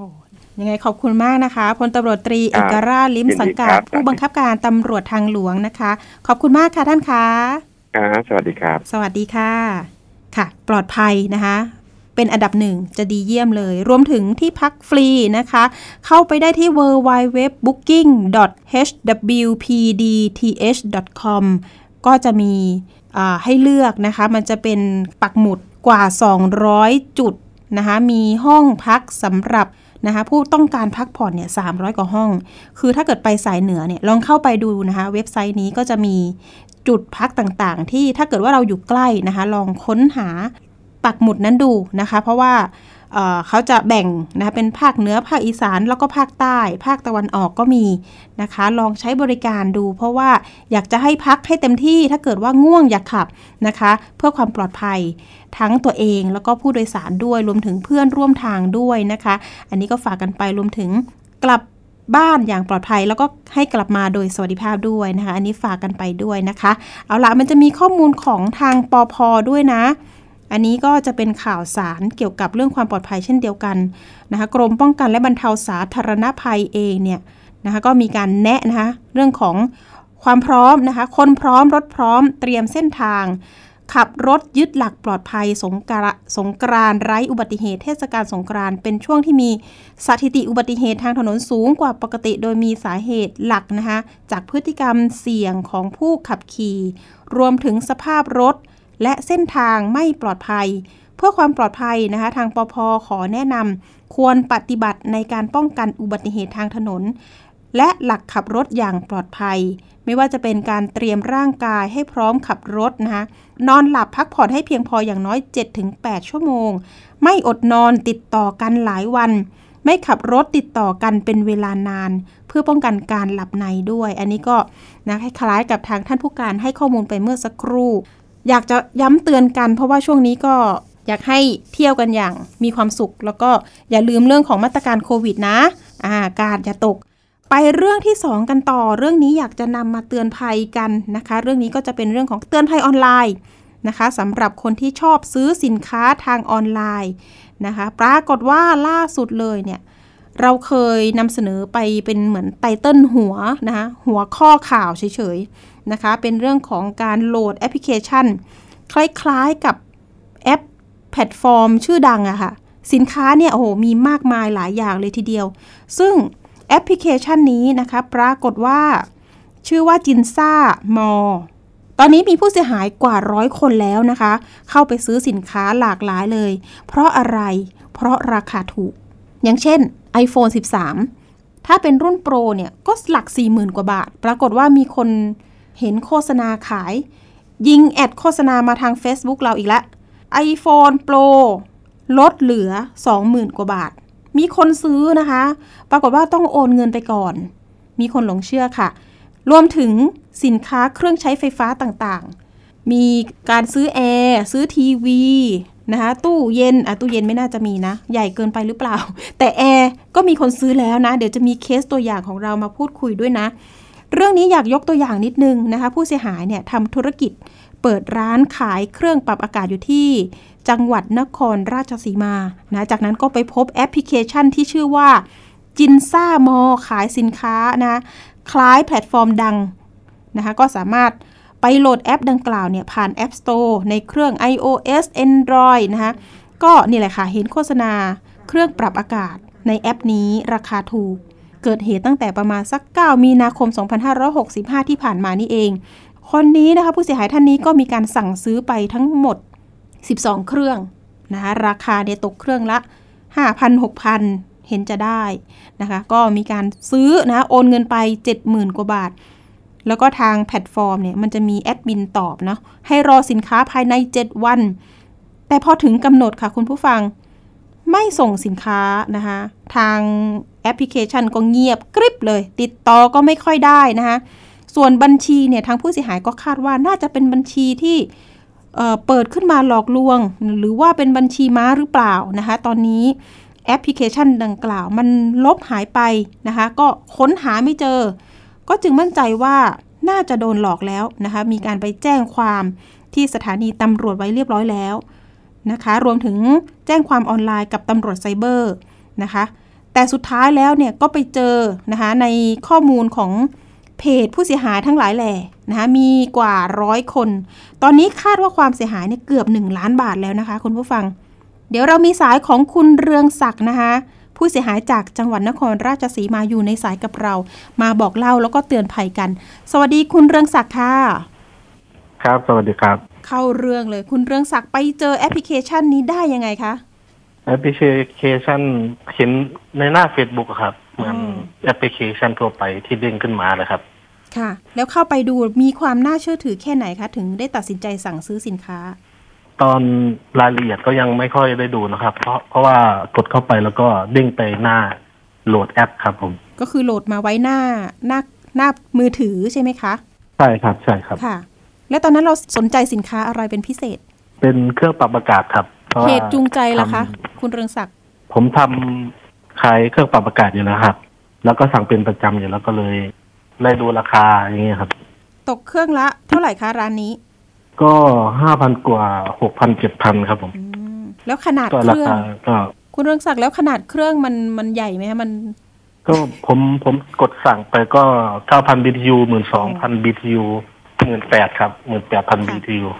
ยังไงขอบคุณมากนะคะพลตำรวจตรีเอกราชลิ้มสังกัดผู้บังคับการตำรวจทางหลวงนะคะ ขอบคุณมากค่ะท่านคะครับสวัสดีครับ สวัสดีค่ะ ค่ะ ปลอดภัยนะคะ เป็นอันดับหนึ่งจะดีเยี่ยมเลย รวมถึงที่พักฟรีนะคะ เข้าไปได้ที่ w w w b o o k i n g h w p d t h com ก็จะมีให้เลือกนะคะ มันจะเป็นปักหมุดกว่า 200 จุดนะคะ มีห้องพักสำหรับนะคะผู้ต้องการพักผ่อนเนี่ย300กว่าห้อง คือถ้าเกิดไปสายเหนือเนี่ยลองเข้าไปดูนะคะ เว็บไซต์นี้ก็จะมีจุดพักต่างๆ ที่ถ้าเกิดว่าเราอยู่ใกล้นะคะ ลองค้นหา ปักหมุดนั้นดูนะคะ เพราะว่าเขาจะแบ่งนะคะเป็นภาคเหนือภาคอีสานแล้วก็ภาคใต้ ภาคตะวันออกก็มีนะคะ ลองใช้บริการดู เพราะว่าอยากจะให้พักให้เต็มที่ถ้าเกิดว่าง่วงอยากขับนะคะ เพื่อความปลอดภัยทั้งตัวเองแล้วก็ผู้โดยสารด้วยรวมถึงเพื่อนร่วมทางด้วยนะคะ อันนี้ก็ฝากกันไปรวมถึงกลับบ้านอย่างปลอดภัยแล้วก็ให้กลับมาโดยสวัสดิภาพด้วยนะคะ อันนี้ฝากกันไปด้วยนะคะ เอาละมันจะมีข้อมูลของทางปอพอด้วยนะ อันนี้ก็จะเป็นข่าวสารเกี่ยวกับเรื่องความปลอดภัยเช่นเดียวกันนะคะกรมป้องกันและบรรเทาสาธารณภัยเองเนี่ยนะคะก็มีการแนะนะคะเรื่องของความพร้อมนะคะคนพร้อมรถพร้อมเตรียมเส้นทาง ขับรถยึดหลักปลอดภัยสงกรสงกรานไร้อุบัติเหตุเทศกาลสงกรานเป็นช่วงที่มีสถิติอุบัติเหตุทางถนนสูงกว่าปกติ โดยมีสาเหตุหลักนะคะจากพฤติกรรมเสี่ยงของผู้ขับขี่ รวมถึงสภาพรถ และเส้นทางไม่ปลอดภัย เพื่อความปลอดภัยนะคะทางปพขอแนะนำควรปฏิบัติในการป้องกันอุบัติเหตุทางถนน และหลักขับรถอย่างปลอดภัย ไม่ว่าจะเป็นการเตรียมร่างกายให้พร้อมขับรถนะคะนอนหลับพักผ่อนให้เพียงพออย่างน้อย 7-8 ชั่วโมง ไม่อดนอนติดต่อกันหลายวันไม่ขับรถติดต่อกันเป็นเวลานาน เพื่อป้องกันการหลับในด้วย อันนี้ก็นะคล้ายๆกับทางท่านผู้การให้ข้อมูลไปเมื่อสักครู่ อยากจะย้ำเตือนกัน เพราะว่าช่วงนี้ก็อยากให้เที่ยวกันอย่างมีความสุข แล้วก็อย่าลืมเรื่องของมาตรการโควิดนะอ่าการอย่าตก ไปเรื่องที่ 2 กันต่อ เรื่องนี้อยากจะนำมาเตือนภัยกันนะคะ เรื่องนี้ก็จะเป็นเรื่องของเตือนภัยออนไลน์นะคะสำหรับคนที่ชอบซื้อสินค้าทางออนไลน์นะคะ ปรากฏว่าล่าสุดเลยเนี่ยเราเคยนำเสนอไปเป็นเหมือน title หัวนะคะหัวข้อข่าวเฉย นะคะ เป็นเรื่องของการโหลดแอปพลิเคชัน คล้ายๆกับแอปแพลตฟอร์ม ชื่อดังอะค่ะ สินค้าเนี่ยโอ้โหมีมากมายหลายอย่างเลยทีเดียว ซึ่งแอปพลิเคชันนี้นะคะ ปรากฏว่า ชื่อว่าจินซ่ามอตอนนี้มีผู้เสียหายกว่าร้อยคนแล้วนะคะ เข้าไปซื้อสินค้าหลากหลายเลย เพราะอะไร เพราะราคาถูก อย่างเช่น iPhone 13 ถ้าเป็นรุ่นโปรเนี่ย ก็หลัก 40,000 กว่าบาท ปรากฏว่ามีคน เห็นโฆษณาขาย ยิงแอดโฆษณามาทาง Facebook เราอีกแล้ว iPhone Pro ลดเหลือ 20,000 กว่าบาท มีคนซื้อนะคะ ปรากฏว่าต้องโอนเงินไปก่อน มีคนหลงเชื่อค่ะ รวมถึงสินค้าเครื่องใช้ไฟฟ้าต่างๆ มีการซื้อแอร์ซื้อทีวีนะคะตู้เย็นอะตู้เย็นไม่น่าจะมีนะ ใหญ่เกินไปหรือเปล่า แต่แอร์ก็มีคนซื้อแล้วนะ เดี๋ยวจะมีเคสตัวอย่างของเรามาพูดคุยด้วยนะ เรื่องนี้อยากยกตัวอย่างนิดนึงนะคะผู้เสียหายเนี่ยทำธุรกิจเปิดร้านขายเครื่องปรับอากาศอยู่ที่ จังหวัดนครราชสีมานะจากนั้นก็ไปพบแอปพลิเคชันที่ชื่อว่าจินซ่ามอขายสินค้านะคล้ายแพลตฟอร์มดังนะคะก็สามารถไปโหลดแอปดังกล่าวเนี่ยผ่าน App Store ในเครื่อง iOS Android นะคะก็นี่แหละค่ะ เห็นโฆษณาเครื่องปรับอากาศในแอปนี้ราคาถูก เกิดเหตุตั้งแต่ประมาณสัก 9 มีนาคม 2565 ที่ผ่านมานี่เอง คนนี้นะคะผู้เสียหายท่านนี้ก็มีการสั่งซื้อไปทั้งหมด 12 เครื่องนะคะราคาเนี่ยตกเครื่องละ 5,000 6,000 เห็นจะได้นะคะก็มีการซื้อนะโอนเงินไป 70,000 กว่าบาท แล้วก็ทางแพลตฟอร์มเนี่ยมันจะมีแอดมินตอบเนาะให้รอสินค้าภายใน 7 วัน แต่พอถึงกำหนดค่ะคุณผู้ฟัง ไม่ส่งสินค้านะคะทางแอปพลิเคชันก็เงียบกริบเลย ติดต่อก็ไม่ค่อยได้นะคะส่วนบัญชีเนี่ยทางผู้เสียหายก็คาดว่าน่าจะเป็นบัญชีที่เเปิดขึ้นมาหลอกลวง หรือว่าเป็นบัญชีม้าหรือเปล่านะคะตอนนี้แอปพลิเคชันดังกล่าว มันลบหายไปนะคะก็ค้นหาไม่เจอ ก็จึงมั่นใจว่าน่าจะโดนหลอกแล้วนะคะมีการไปแจ้งความที่สถานีตำรวจไว้เรียบร้อยแล้ว นะคะ รวมถึงแจ้งความออนไลน์กับตำรวจไซเบอร์นะคะ แต่สุดท้ายแล้วเนี่ยก็ไปเจอนะคะในข้อมูลของเพจผู้เสียหายทั้งหลายแหล่นะคะมีกว่าร้อยคน ตอนนี้คาดว่าความเสียหายเนี่ยเกือบ 1 ล้านบาทแล้วนะคะคุณผู้ฟัง เดี๋ยวเรามีสายของคุณเรืองศักดิ์นะคะ ผู้เสียหายจากจังหวัดนครราชสีมาอยู่ในสายกับเรา มาบอกเล่าแล้วก็เตือนภัยกัน สวัสดีคุณเรืองศักดิ์ค่ะ ครับ สวัสดีครับ เข้าเรื่องเลย คุณเรืองศักดิ์ไปเจอแอปพลิเคชันนี้ได้ยังไงคะแอปพลิเคชันเห็นในหน้า Facebook อะครับ เหมือนอืมแอปพลิเคชันทั่วไปที่เด้งขึ้นมาเลยครับ ค่ะ แล้วเข้าไปดูมีความน่าเชื่อถือแค่ไหนคะ ถึงได้ตัดสินใจสั่งซื้อสินค้า ตอนรายละเอียดก็ยังไม่ค่อยได้ดูนะครับ เพราะเพราะว่ากดเข้าไปแล้วก็เด้งไปหน้าโหลดแอปครับผม ก็คือโหลดมาไว้หน้าหน้าหน้ามือถือใช่ไหมคะ ใช่ครับใช่ครับค่ะ แล้วตอนนั้นเราสนใจสินค้าอะไรเป็นพิเศษ เป็นเครื่องปรับอากาศครับพราะว่าเหตุจูงใจล่ะคะทคุณเรืองศักดิ์ำผมทำขายเครื่องปรับอากาศอยู่แล้วครับ แล้วก็สั่งเป็นประจำอยู่แล้วก็เลยได้ดูราคาอย่างเงี้ยครับ ตกเครื่องละ เท่าไหร่คะร้านนี้ ก็ห้าพันกว่าหกพันเจ็ดพันครับผมอืมแล้วขนาดก็เครารื่องคาก็คุณเรืองศักดิ์แล้วขนาดเครื่องมันมันใหญ่ไหมคะมัน ก็ผมผมกดสั่งไปก็ 9,000 BTU 12,000 BTU 18,000ครับ18,000 BTU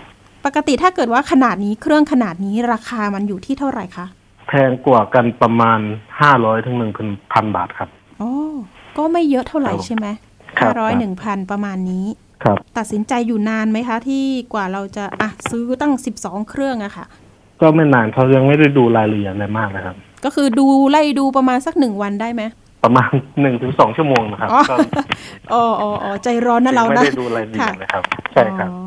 ปกติถ้าเกิดว่าขนาดนี้เครื่องขนาดนี้ราคามันอยู่ที่เท่าไหร่คะแพงกว่ากันประมาณ500ถึง1,000บาทครับอ๋อก็ไม่เยอะเท่าไหร่ครับใช่ไหมครัห้าบร้อยครับหนึ่งพันประมาณนี้ครับ ตัดสินใจอยู่นานไหมคะ ที่กว่าเราจะอะซื้อตั้งสิบสองเครื่องอะค่ะ ก็ไม่นานเขายังไม่ได้ดูรายละเอียดอะไรมากนะครับ ก็คือดูไล่ดูประมาณสักหนึ่งวันได้ไหม ประมาณ1-2ชั่วโมงนะครับอ๋อก็อ๋ออ๋ออ๋อใจร้อนนะเราไม่นะได้ดูรายละเอียดเลยครับ ใช่ครับอ๋อ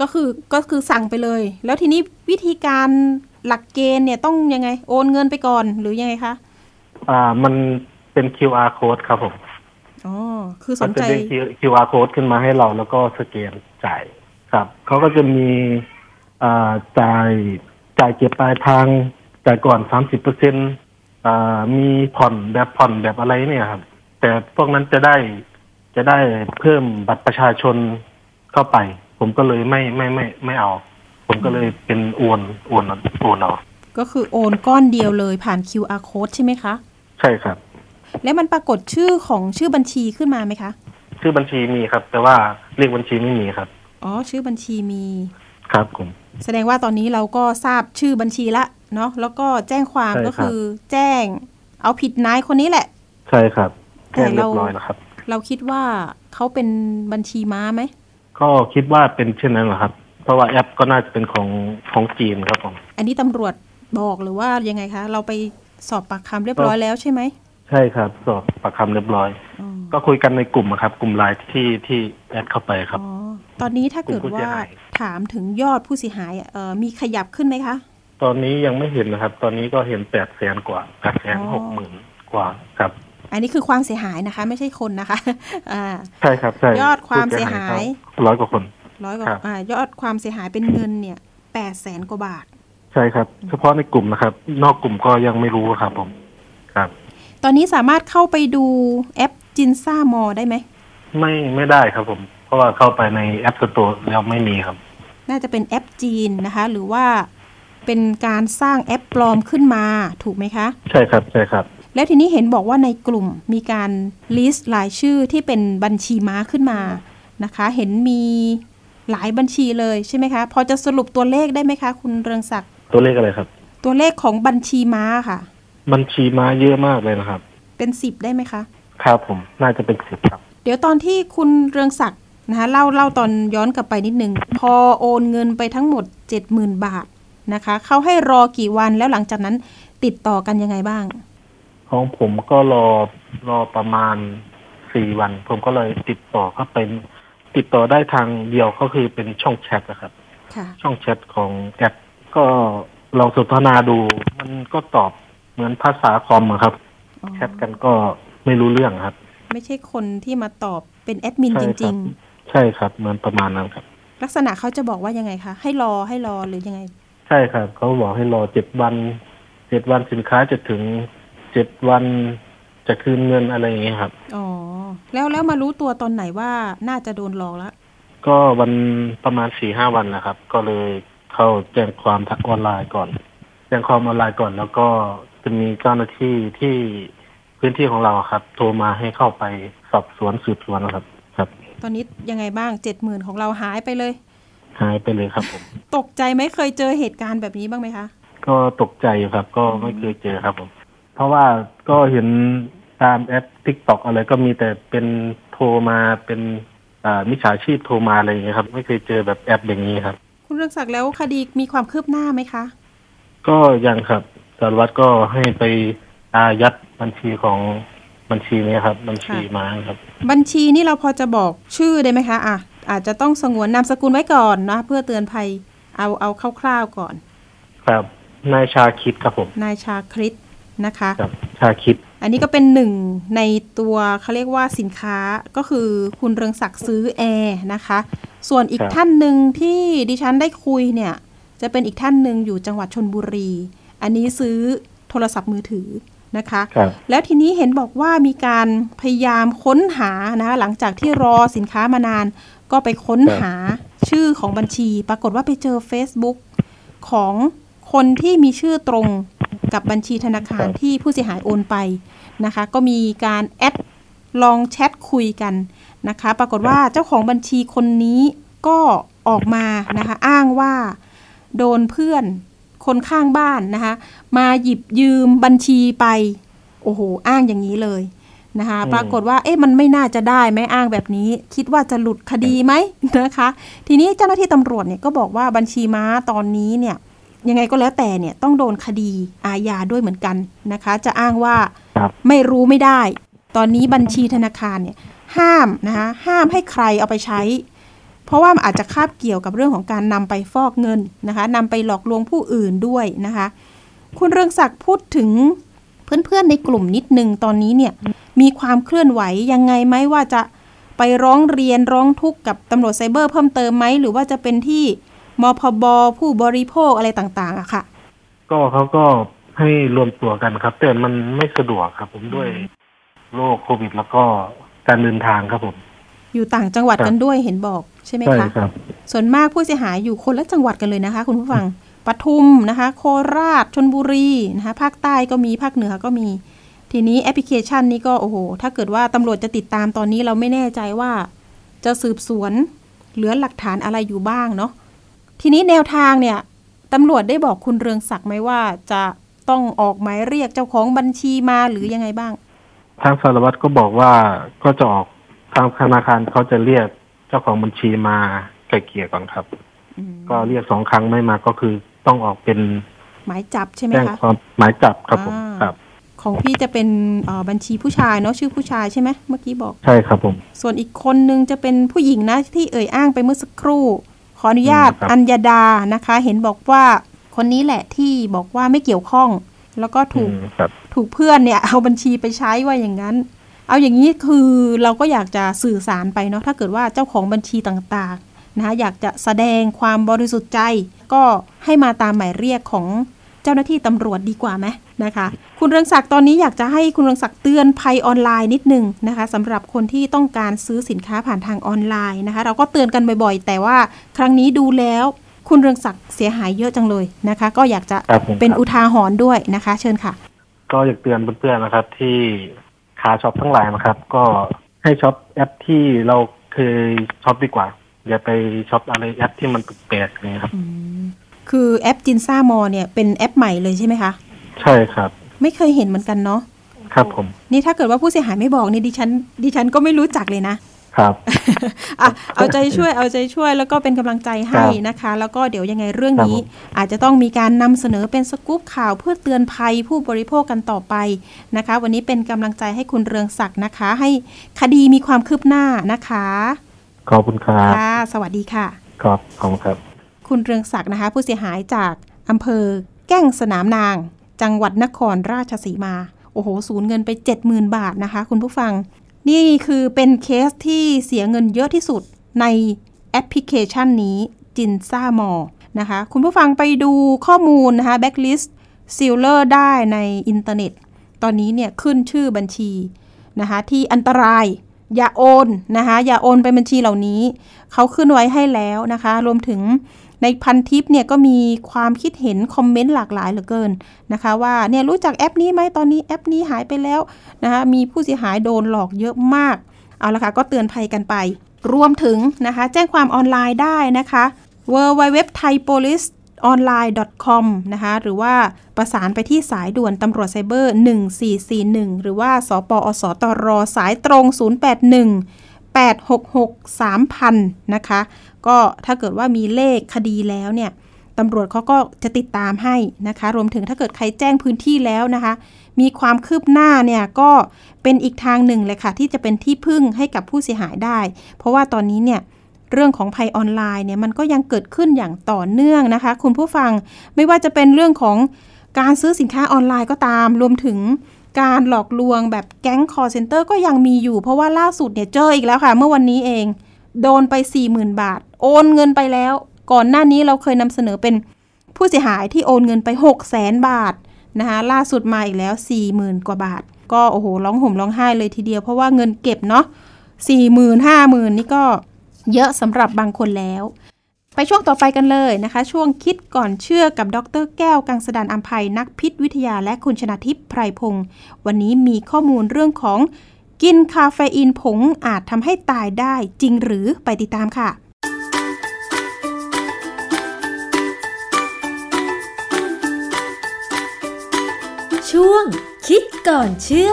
ก็คือก็คือสั่งไปเลย แล้วทีนี้วิธีการหลักเกณฑ์เนี่ยต้องยังไง โอนเงินไปก่อนหรือยังไงคะอ่ามันเป็น QR code ครับผมอ๋อคือสมันนจะใจเป็น QR code ขึ้นมาให้เราแล้วก็สแกนจ่ายครับเขาก็จะมีอ่าจ่ายจ่ายเก็บปลายทางจ่ายก่อนสามสิบเปอร์เซ็น อ่ามีผ่อนแบบผ่อนแบบอะไรเนี่ยครับ แต่พวกนั้นจะได้จะได้เพิ่มบัตรประชาชนเข้าไป ผมก็เลยไม่ไม่ไม่ไม่เอา ผมก็เลยเป็นโอนโอนโอนเอาก็คือโอนก้อนเดียวเลยผ่าน QR code ใช่ไหมคะ ใช่ครับ แล้วมันปรากฏชื่อของชื่อบัญชีขึ้นมาไหมคะ ชื่อบัญชีมีครับ แต่ว่าเลขบัญชีไม่มีครับ อ๋อ ชื่อบัญชีมี ครับผมแสดงว่าตอนนี้เราก็ทราบชื่อบัญชีละเนาะแล้วก็แจ้งความใช่ครับก็คือแจ้ง เอาผิดนายคนนี้แหละ ใช่ครับแต่แค่เรียเราบร้อยแล้วครับ เราคิดว่าเขาเป็นบัญชีม้าไหมก็คิดว่าเป็นเช่นนั้นเหรอครับ เพราะว่าแอปก็น่าจะเป็นของของจีนครับผมอันนี้ตำรวจบอกหรือว่ายังไงคะ เราไปสอบปากคำเรียบร้อยแล้วใช่ไหมใช่ครับ สอบปากคำเรียบร้อยอ๋อ ก็คุยกันในกลุ่มอะครับ กลุ่มไลน์ที่ที่แอดเข้าไปครับอ๋อตอนนี้ถ้าเกิดกลุ่มผู้เสีว่ายหายถามถึงยอดผู้เสียหายเอ่อมีขยับขึ้นไหมคะ ตอนนี้ยังไม่เห็นนะครับ ตอนนี้ก็เห็นแปดแสนกว่าแปดแสนหกหมื่นกว่าครับ อันนี้คือความเสียหายนะคะ ไม่ใช่คนนะคะอ่าใช่ครับใช่ยอดความเสียหายร้อยกว่าคนร้อยกว่าครับอ่ายอดความเสียหายเป็นเงินเนี่ยแปดแสนกว่าบาท ใช่ครับ เฉพาะในกลุ่มนะครับ นอกกลุ่มก็ยังไม่รู้ครับผมครับ ตอนนี้สามารถเข้าไปดูแอป จินซ่ามอได้ไหม ไม่ไม่ได้ครับผม เพราะว่าเข้าไปใน App Store แล้วไม่มีครับ น่าจะเป็นแอปจีนนะคะ หรือว่าเป็นการสร้างแอปปลอมขึ้นมาถูกไหมคะ ใช่ครับใช่ครับ แล้วทีนี้เห็นบอกว่าในกลุ่มมีการ list รายชื่อที่เป็นบัญชีม้าขึ้นมานะคะ เห็นมีหลายบัญชีเลยใช่ไหมคะ พอจะสรุปตัวเลขได้ไหมคะ คุณเรืองศักดิ์ตัวเลขอะไรครับ ตัวเลขของบัญชีม้าค่ะ บัญชีม้าเยอะมากเลยนะครับ เป็นสิบได้ไหมคะ ครับผมน่าจะเป็นสิบครับ เดี๋ยวตอนที่คุณเรืองศักดิ์นะคะเล่าเล่าตอนย้อนกลับไปนิดนึงพอโอนเงินไปทั้งหมด70,000บาทนะคะเขาให้รอกี่วันแล้วหลังจากนั้นติดต่อกันยังไงบ้าง ของผมก็รอรอประมาณสี่วัน ผมก็เลยติดต่อเข้าไปติดต่อได้ทางเดียวก็คือเป็นช่องแชทนะครับค่ะช่องแชทของแอปก็ลองสนทนาดู มันก็ตอบเหมือนภาษาคอมอะครับอ๋อแชทกันก็ ไม่รู้เรื่องครับ ไม่ใช่คนที่มาตอบเป็นแอดมินใช่จคริรังบใช่ครับเหมือนประมาณนั้นครับๆลักษณะเขาจะบอกว่ายังไงคะให้รอให้รอหรือยังไง ใช่ครับเขาบอกให้รอเจ็ดวันเจ็ดวันสินค้าจะถึงเจ็ดวันจะคืนเงินอะไรอย่างเงี้ยครับอ๋อแล้วแล้วมารู้ตัวตอนไหนว่าน่าจะโดนหลอกแล้วก็วันประมาณสี่ห้าวันนะครับ ก็เลยเข้าแจ้งความทางออนไลน์ก่อน แจ้งความออนไลน์ก่อน แล้วก็จะมีเจ้าหน้าที่ที่ พื้นที่ของเราครับ โทรมาให้เข้าไปสอบสวนสืบสวนนะครับ ครับ ตอนนี้ยังไงบ้างเจ็ดหมื่นของเราหายไปเลย หายไปเลยครับผม ตกใจไหมเคยเจอเหตุการณ์แบบนี้บ้างไหมคะ ก็ตกใจอยู่ครับ ก็ไม่เคยเจอครับผม เพราะว่าก็เห็นตามแอป TikTok อะไรก็มีแต่เป็นโทรมาเป็นอ่ามิจฉาชีพโทรมาอะไรอย่างเงี้ยครับ ไม่เคยเจอแบบแอปอย่างนี้ครับ คุณเรืองศักดิ์แล้วคดีมีความคืบหน้าไหมคะ ก็ยังครับสารวัตรก็ให้ไปอายัด บัญชีของบัญชีนี้ครับ บัญชีค่ะม้าครับ บัญชีนี่เราพอจะบอกชื่อได้ไหมคะอะอาจจะต้องสงวนนามสกุลไว้ก่อนนะ เพื่อเตือนภัยเอาเอาคร่าวๆก่อน ครับนายชาคิดครับผมนายชาคริตนะคะครับชาคิด อันนี้ก็เป็นหนึ่งในตัวเขาเรียกว่าสินค้าก็คือคุณเรืองศักดิ์ซื้อแอร์นะคะ ส่วนอีกท่านหนึ่งที่ดิฉันได้คุยเนี่ย จะเป็นอีกท่านหนึ่งอยู่จังหวัดชนบุรี อันนี้ซื้อโทรศัพท์มือถือ นะคะครับแล้วทีนี้เห็นบอกว่ามีการพยายามค้นหานะคะหลังจากที่รอสินค้ามานาน ก็ไปค้นหาชื่อของบัญชี ปรากฏว่าไปเจอ Facebook ของคนที่มีชื่อตรงกับบัญชีธนาคารที่ผู้เสียหายโอนไปนะคะ ก็มีการแอดลองแชทคุยกันนะคะ ปรากฏว่าเจ้าของบัญชีคนนี้ก็ออกมานะคะ อ้างว่าโดนเพื่อน คนข้างบ้านนะคะมาหยิบยืมบัญชีไป โอ้โห อ้างอย่างนี้เลยนะคะอืมปรากฏว่าเอ๊ะมันไม่น่าจะได้ไหมอ้างแบบนี้ คิดว่าจะหลุดคดีไหมนะคะ ทีนี้เจ้าหน้าที่ตำรวจเนี่ยก็บอกว่าบัญชีม้าตอนนี้เนี่ยยังไงก็แล้วแต่เนี่ยต้องโดนคดีอาญาด้วยเหมือนกันนะคะ จะอ้างว่าครับไม่รู้ไม่ได้ ตอนนี้บัญชีธนาคารเนี่ยห้ามนะคะห้ามให้ใครเอาไปใช้เพ ราะว่ามันอาจจะคาบเกี่ยวกับเรื่องของการนำไปฟอกเงินนะคะนำไปหลอกลวงผู้อื่นด้วยนะคะ คุณเรืองศักดิ์พูดถึงเพื่อนๆในกลุ่มนิดนึงตอนนี้เนี่ยมีความเคลื่อนไหวยังไงไหมว่าจะไปร้องเรียนร้องทุกข์กับตำรวจไซเบอร์เพิ่มเติมไหมหรือว่าจะเป็นที่มพบผู้บริโภคอะไรต่างๆอะค่ะ ก็เขาก็ให้รวมตัวกันครับ แต่มันไม่สะดวกครับ ผมด้วยโรคโควิด แล้วก็การเดินทางครับผม อยู่ต่างจังหวัดครับกันด้วยเห็นบอกใช่ไหมใช่คะครับ ส่วนมากผู้เสียหายอยู่คนละจังหวัดกันเลยนะคะ คุณผู้ฟังปทุมนะคะ โคราชชนบุรีนะคะภาคใต้ก็มีภาคเหนือก็มี ทีนี้แอปพลิเคชันนี้ก็โอ้โห ถ้าเกิดว่าตำรวจจะติดตามตอนนี้เราไม่แน่ใจว่า จะสืบสวนเหลือหลักฐานอะไรอยู่บ้างเนาะทีนี้แนวทางเนี่ยตำรวจได้บอกคุณเรืองศักดิ์ไหมว่าจะต้องออกหมายเรียกเจ้าของบัญชีมาหรือยังไงบ้าง ทางสารวัตรก็บอกว่าก็จะออก ทางธนาคารเขาจะเรียกเจ้าของบัญชีมาไกลเกลี่ยก่อนครับอืมก็เรียกสองครั้งไม่มาก็คือต้องออกเป็นหมายจับใช่ไหมแจ้งคะความหมายจับครับผมอ่าครับของพี่จะเป็นเอ่อบัญชีผู้ชายเนาะชื่อผู้ชายใช่ไหมเมื่อกี้บอกใช่ครับผม ส่วนอีกคนนึงจะเป็นผู้หญิงนะที่เอ่ยอ้างไปเมื่อสักครู่ ขออนุญาตอืมครับอัญญดานะคะ เห็นบอกว่าคนนี้แหละที่บอกว่าไม่เกี่ยวข้อง แล้วก็ถูกอืมครับถูกเพื่อนเนี่ยเอาบัญชีไปใช้ว่าอย่างนั้น เอาอย่างนี้คือเราก็อยากจะสื่อสารไปเนาะถ้าเกิดว่าเจ้าของบัญชีต่างๆนะคะอยากจะแสดงความบริสุทธิ์ใจ ก็ให้มาตามหมายเรียกของเจ้าหน้าที่ตำรวจดีกว่าไหมนะคะ คุณเรืองศักดิ์ตอนนี้อยากจะให้คุณเรืองศักดิ์เตือนภัยออนไลน์นิดนึงนะคะสำหรับคนที่ต้องการซื้อสินค้าผ่านทางออนไลน์นะคะ เราก็เตือนกันบ่อยๆ แต่ว่าครั้งนี้ดูแล้วคุณเรืองศักดิ์เสียหายเยอะจังเลยนะคะ ก็อยากจะครับผมเป็นครับอุทาหรณ์ด้วยนะคะ เชิญค่ะ ก็อยากเตือนเพื่อนๆนะครับที่ ขาช็อปทั้งหลายนะครับ ก็ให้ช็อปแอปที่เราเคยช็อปดีกว่า อย่าไปช็อปอะไรแอปที่มันแปลกๆเนี่ยครับ คือแอปจินซ่ามอเนี่ยเป็นแอปใหม่เลยใช่ไหมคะ ใช่ครับ ไม่เคยเห็นเหมือนกันเนาะครับผม นี่ถ้าเกิดว่าผู้เสียหายไม่บอกนี่ดิฉันดิฉันก็ไม่รู้จักเลยนะ ครับอะเอาใจช่วยเอาใจช่วยแล้วก็เป็นกำลังใจให้ครับนะคะ แล้วก็เดี๋ยวยังไงเรื่องนี้ครับผมอาจจะต้องมีการนำเสนอเป็นสกู๊ปข่าวเพื่อเตือนภัยผู้บริโภคกันต่อไปนะคะ วันนี้เป็นกำลังใจให้คุณเรืองศักดิ์นะคะ ให้คดีมีความคืบหน้านะคะ ขอบคุณครับค่ะสวัสดีค่ะ ครับขอบคุณครับ คุณเรืองศักดิ์นะคะ ผู้เสียหายจากอำเภอ แก้งสนามนาง จังหวัดนครราชสีมาโอ้โห สูญเงินไป 70,000 บาทนะคะ คุณผู้ฟัง นี่คือเป็นเคสที่เสียเงินเยอะที่สุดในแอปพลิเคชันนี้จินซ่ามอนะคะ คุณผู้ฟังไปดูข้อมูลนะคะ blacklist seller ได้ในอินเทอร์เน็ต ตอนนี้เนี่ยขึ้นชื่อบัญชีนะคะที่อันตรายอย่าโอนนะคะอย่าโอนไปบัญชีเหล่านี้ เขาขึ้นไว้ให้แล้วนะคะ รวมถึง ในพันทิปเนี่ยก็มีความคิดเห็น comment หลากหลายเหลือเกินนะคะว่าเนี่ยรู้จักแอปนี้ไหมตอนนี้แอปนี้หายไปแล้วนะคะมีผู้เสียหายโดนหลอกเยอะมาก เอาละค่ะก็เตือนภัยกันไป รวมถึงนะคะแจ้งความออนไลน์ได้นะคะ w w w t h a i p o l i c e online com นะคะหรือว่าประสานไปที่สายด่วนตำรวจไซเบอร์ 1441 หรือว่าสปอสตรสายตรง 081 866 3000 นะคะ ก็ถ้าเกิดว่ามีเลขคดีแล้วเนี่ยตำรวจเขาก็จะติดตามให้นะคะ รวมถึงถ้าเกิดใครแจ้งพื้นที่แล้วนะคะ มีความคืบหน้าเนี่ยก็เป็นอีกทางหนึ่งเลยค่ะ ที่จะเป็นที่พึ่งให้กับผู้เสียหายได้ เพราะว่าตอนนี้เนี่ยเรื่องของภัยออนไลน์เนี่ยมันก็ยังเกิดขึ้นอย่างต่อเนื่องนะคะ คุณผู้ฟังไม่ว่าจะเป็นเรื่องของการซื้อสินค้าออนไลน์ก็ตาม รวมถึง การหลอกลวงแบบแก๊งคอลเซนเตอร์ก็ยังมีอยู่ เพราะว่าล่าสุดเนี่ยเจออีกแล้วค่ะ เมื่อวันนี้เอง โดนไป 40,000 บาท โอนเงินไปแล้ว ก่อนหน้านี้เราเคยนำเสนอเป็นผู้เสียหายที่โอนเงินไป 6 0 0แสนบาทนะคะล่าสุดมาอีกแล้ว 40,000 กว่าบาท ก็โอ้โหร้องห่มร้องไห้เลยทีเดียวเพราะว่าเงินเก็บเนาะ40,000 50,000นี่ก็เยอะสำหรับบางคนแล้ว ไปช่วงต่อไปกันเลยนะคะ ช่วงคิดก่อนเชื่อกับดรแก้วกังสดานอัมภัยนักพิษวิทยาและคุณชนาทิพย์ไพรพงศ์วันนี้มีข้อมูลเรื่องของ กินคาเฟอีนผงอาจทำให้ตายได้จริงหรือไปติดตามค่ะ ช่วงคิดก่อนเชื่อ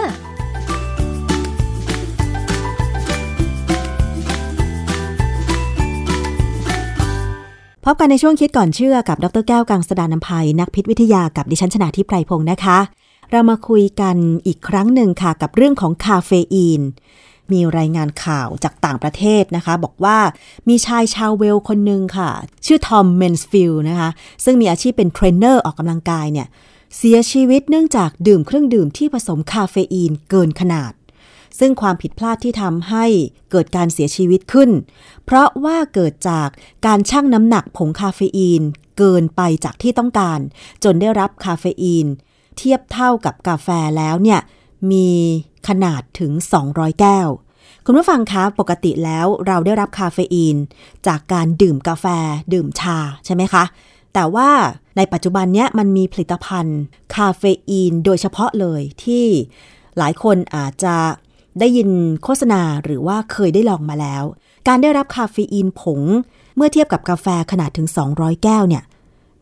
พบกันในช่วงคิดก่อนเชื่อกับดรแก้วกังสดานนภัย นักพิษวิทยากับดิฉันชนาทิพไพรพงศ์นะคะ เรามาคุยกันอีกครั้งหนึ่งค่ะกับเรื่องของคาเฟอีน มีรายงานข่าวจากต่างประเทศนะคะ บอกว่ามีชายชาวเวลส์คนหนึ่งค่ะ ชื่อทอมแมนส์ฟิลด์นะคะ ซึ่งมีอาชีพเป็นเทรนเนอร์ออกกำลังกายเนี่ยเสียชีวิตเนื่องจากดื่มเครื่องดื่มที่ผสมคาเฟอีนเกินขนาด ซึ่งความผิดพลาดที่ทำให้เกิดการเสียชีวิตขึ้น เพราะว่าเกิดจากการชั่งน้ำหนักผงคาเฟอีน เกินไปจากที่ต้องการ จนได้รับคาเฟอีน เทียบเท่ากับกาแฟแล้วเนี่ยมีขนาดถึง 200 แก้ว คุณผู้ฟังคะปกติแล้วเราได้รับคาเฟอีน จากการดื่มกาแฟดื่มชาใช่ไหมคะ แต่ว่าในปัจจุบันเนี้ยมันมีผลิตภัณฑ์ คาเฟอีนโดยเฉพาะเลยที่หลายคนอาจจะ ได้ยินโฆษณาหรือว่าเคยได้ลองมาแล้ว การได้รับคาเฟอีนผง เมื่อเทียบกับกาแฟขนาดถึง 200 แก้วเนี่ย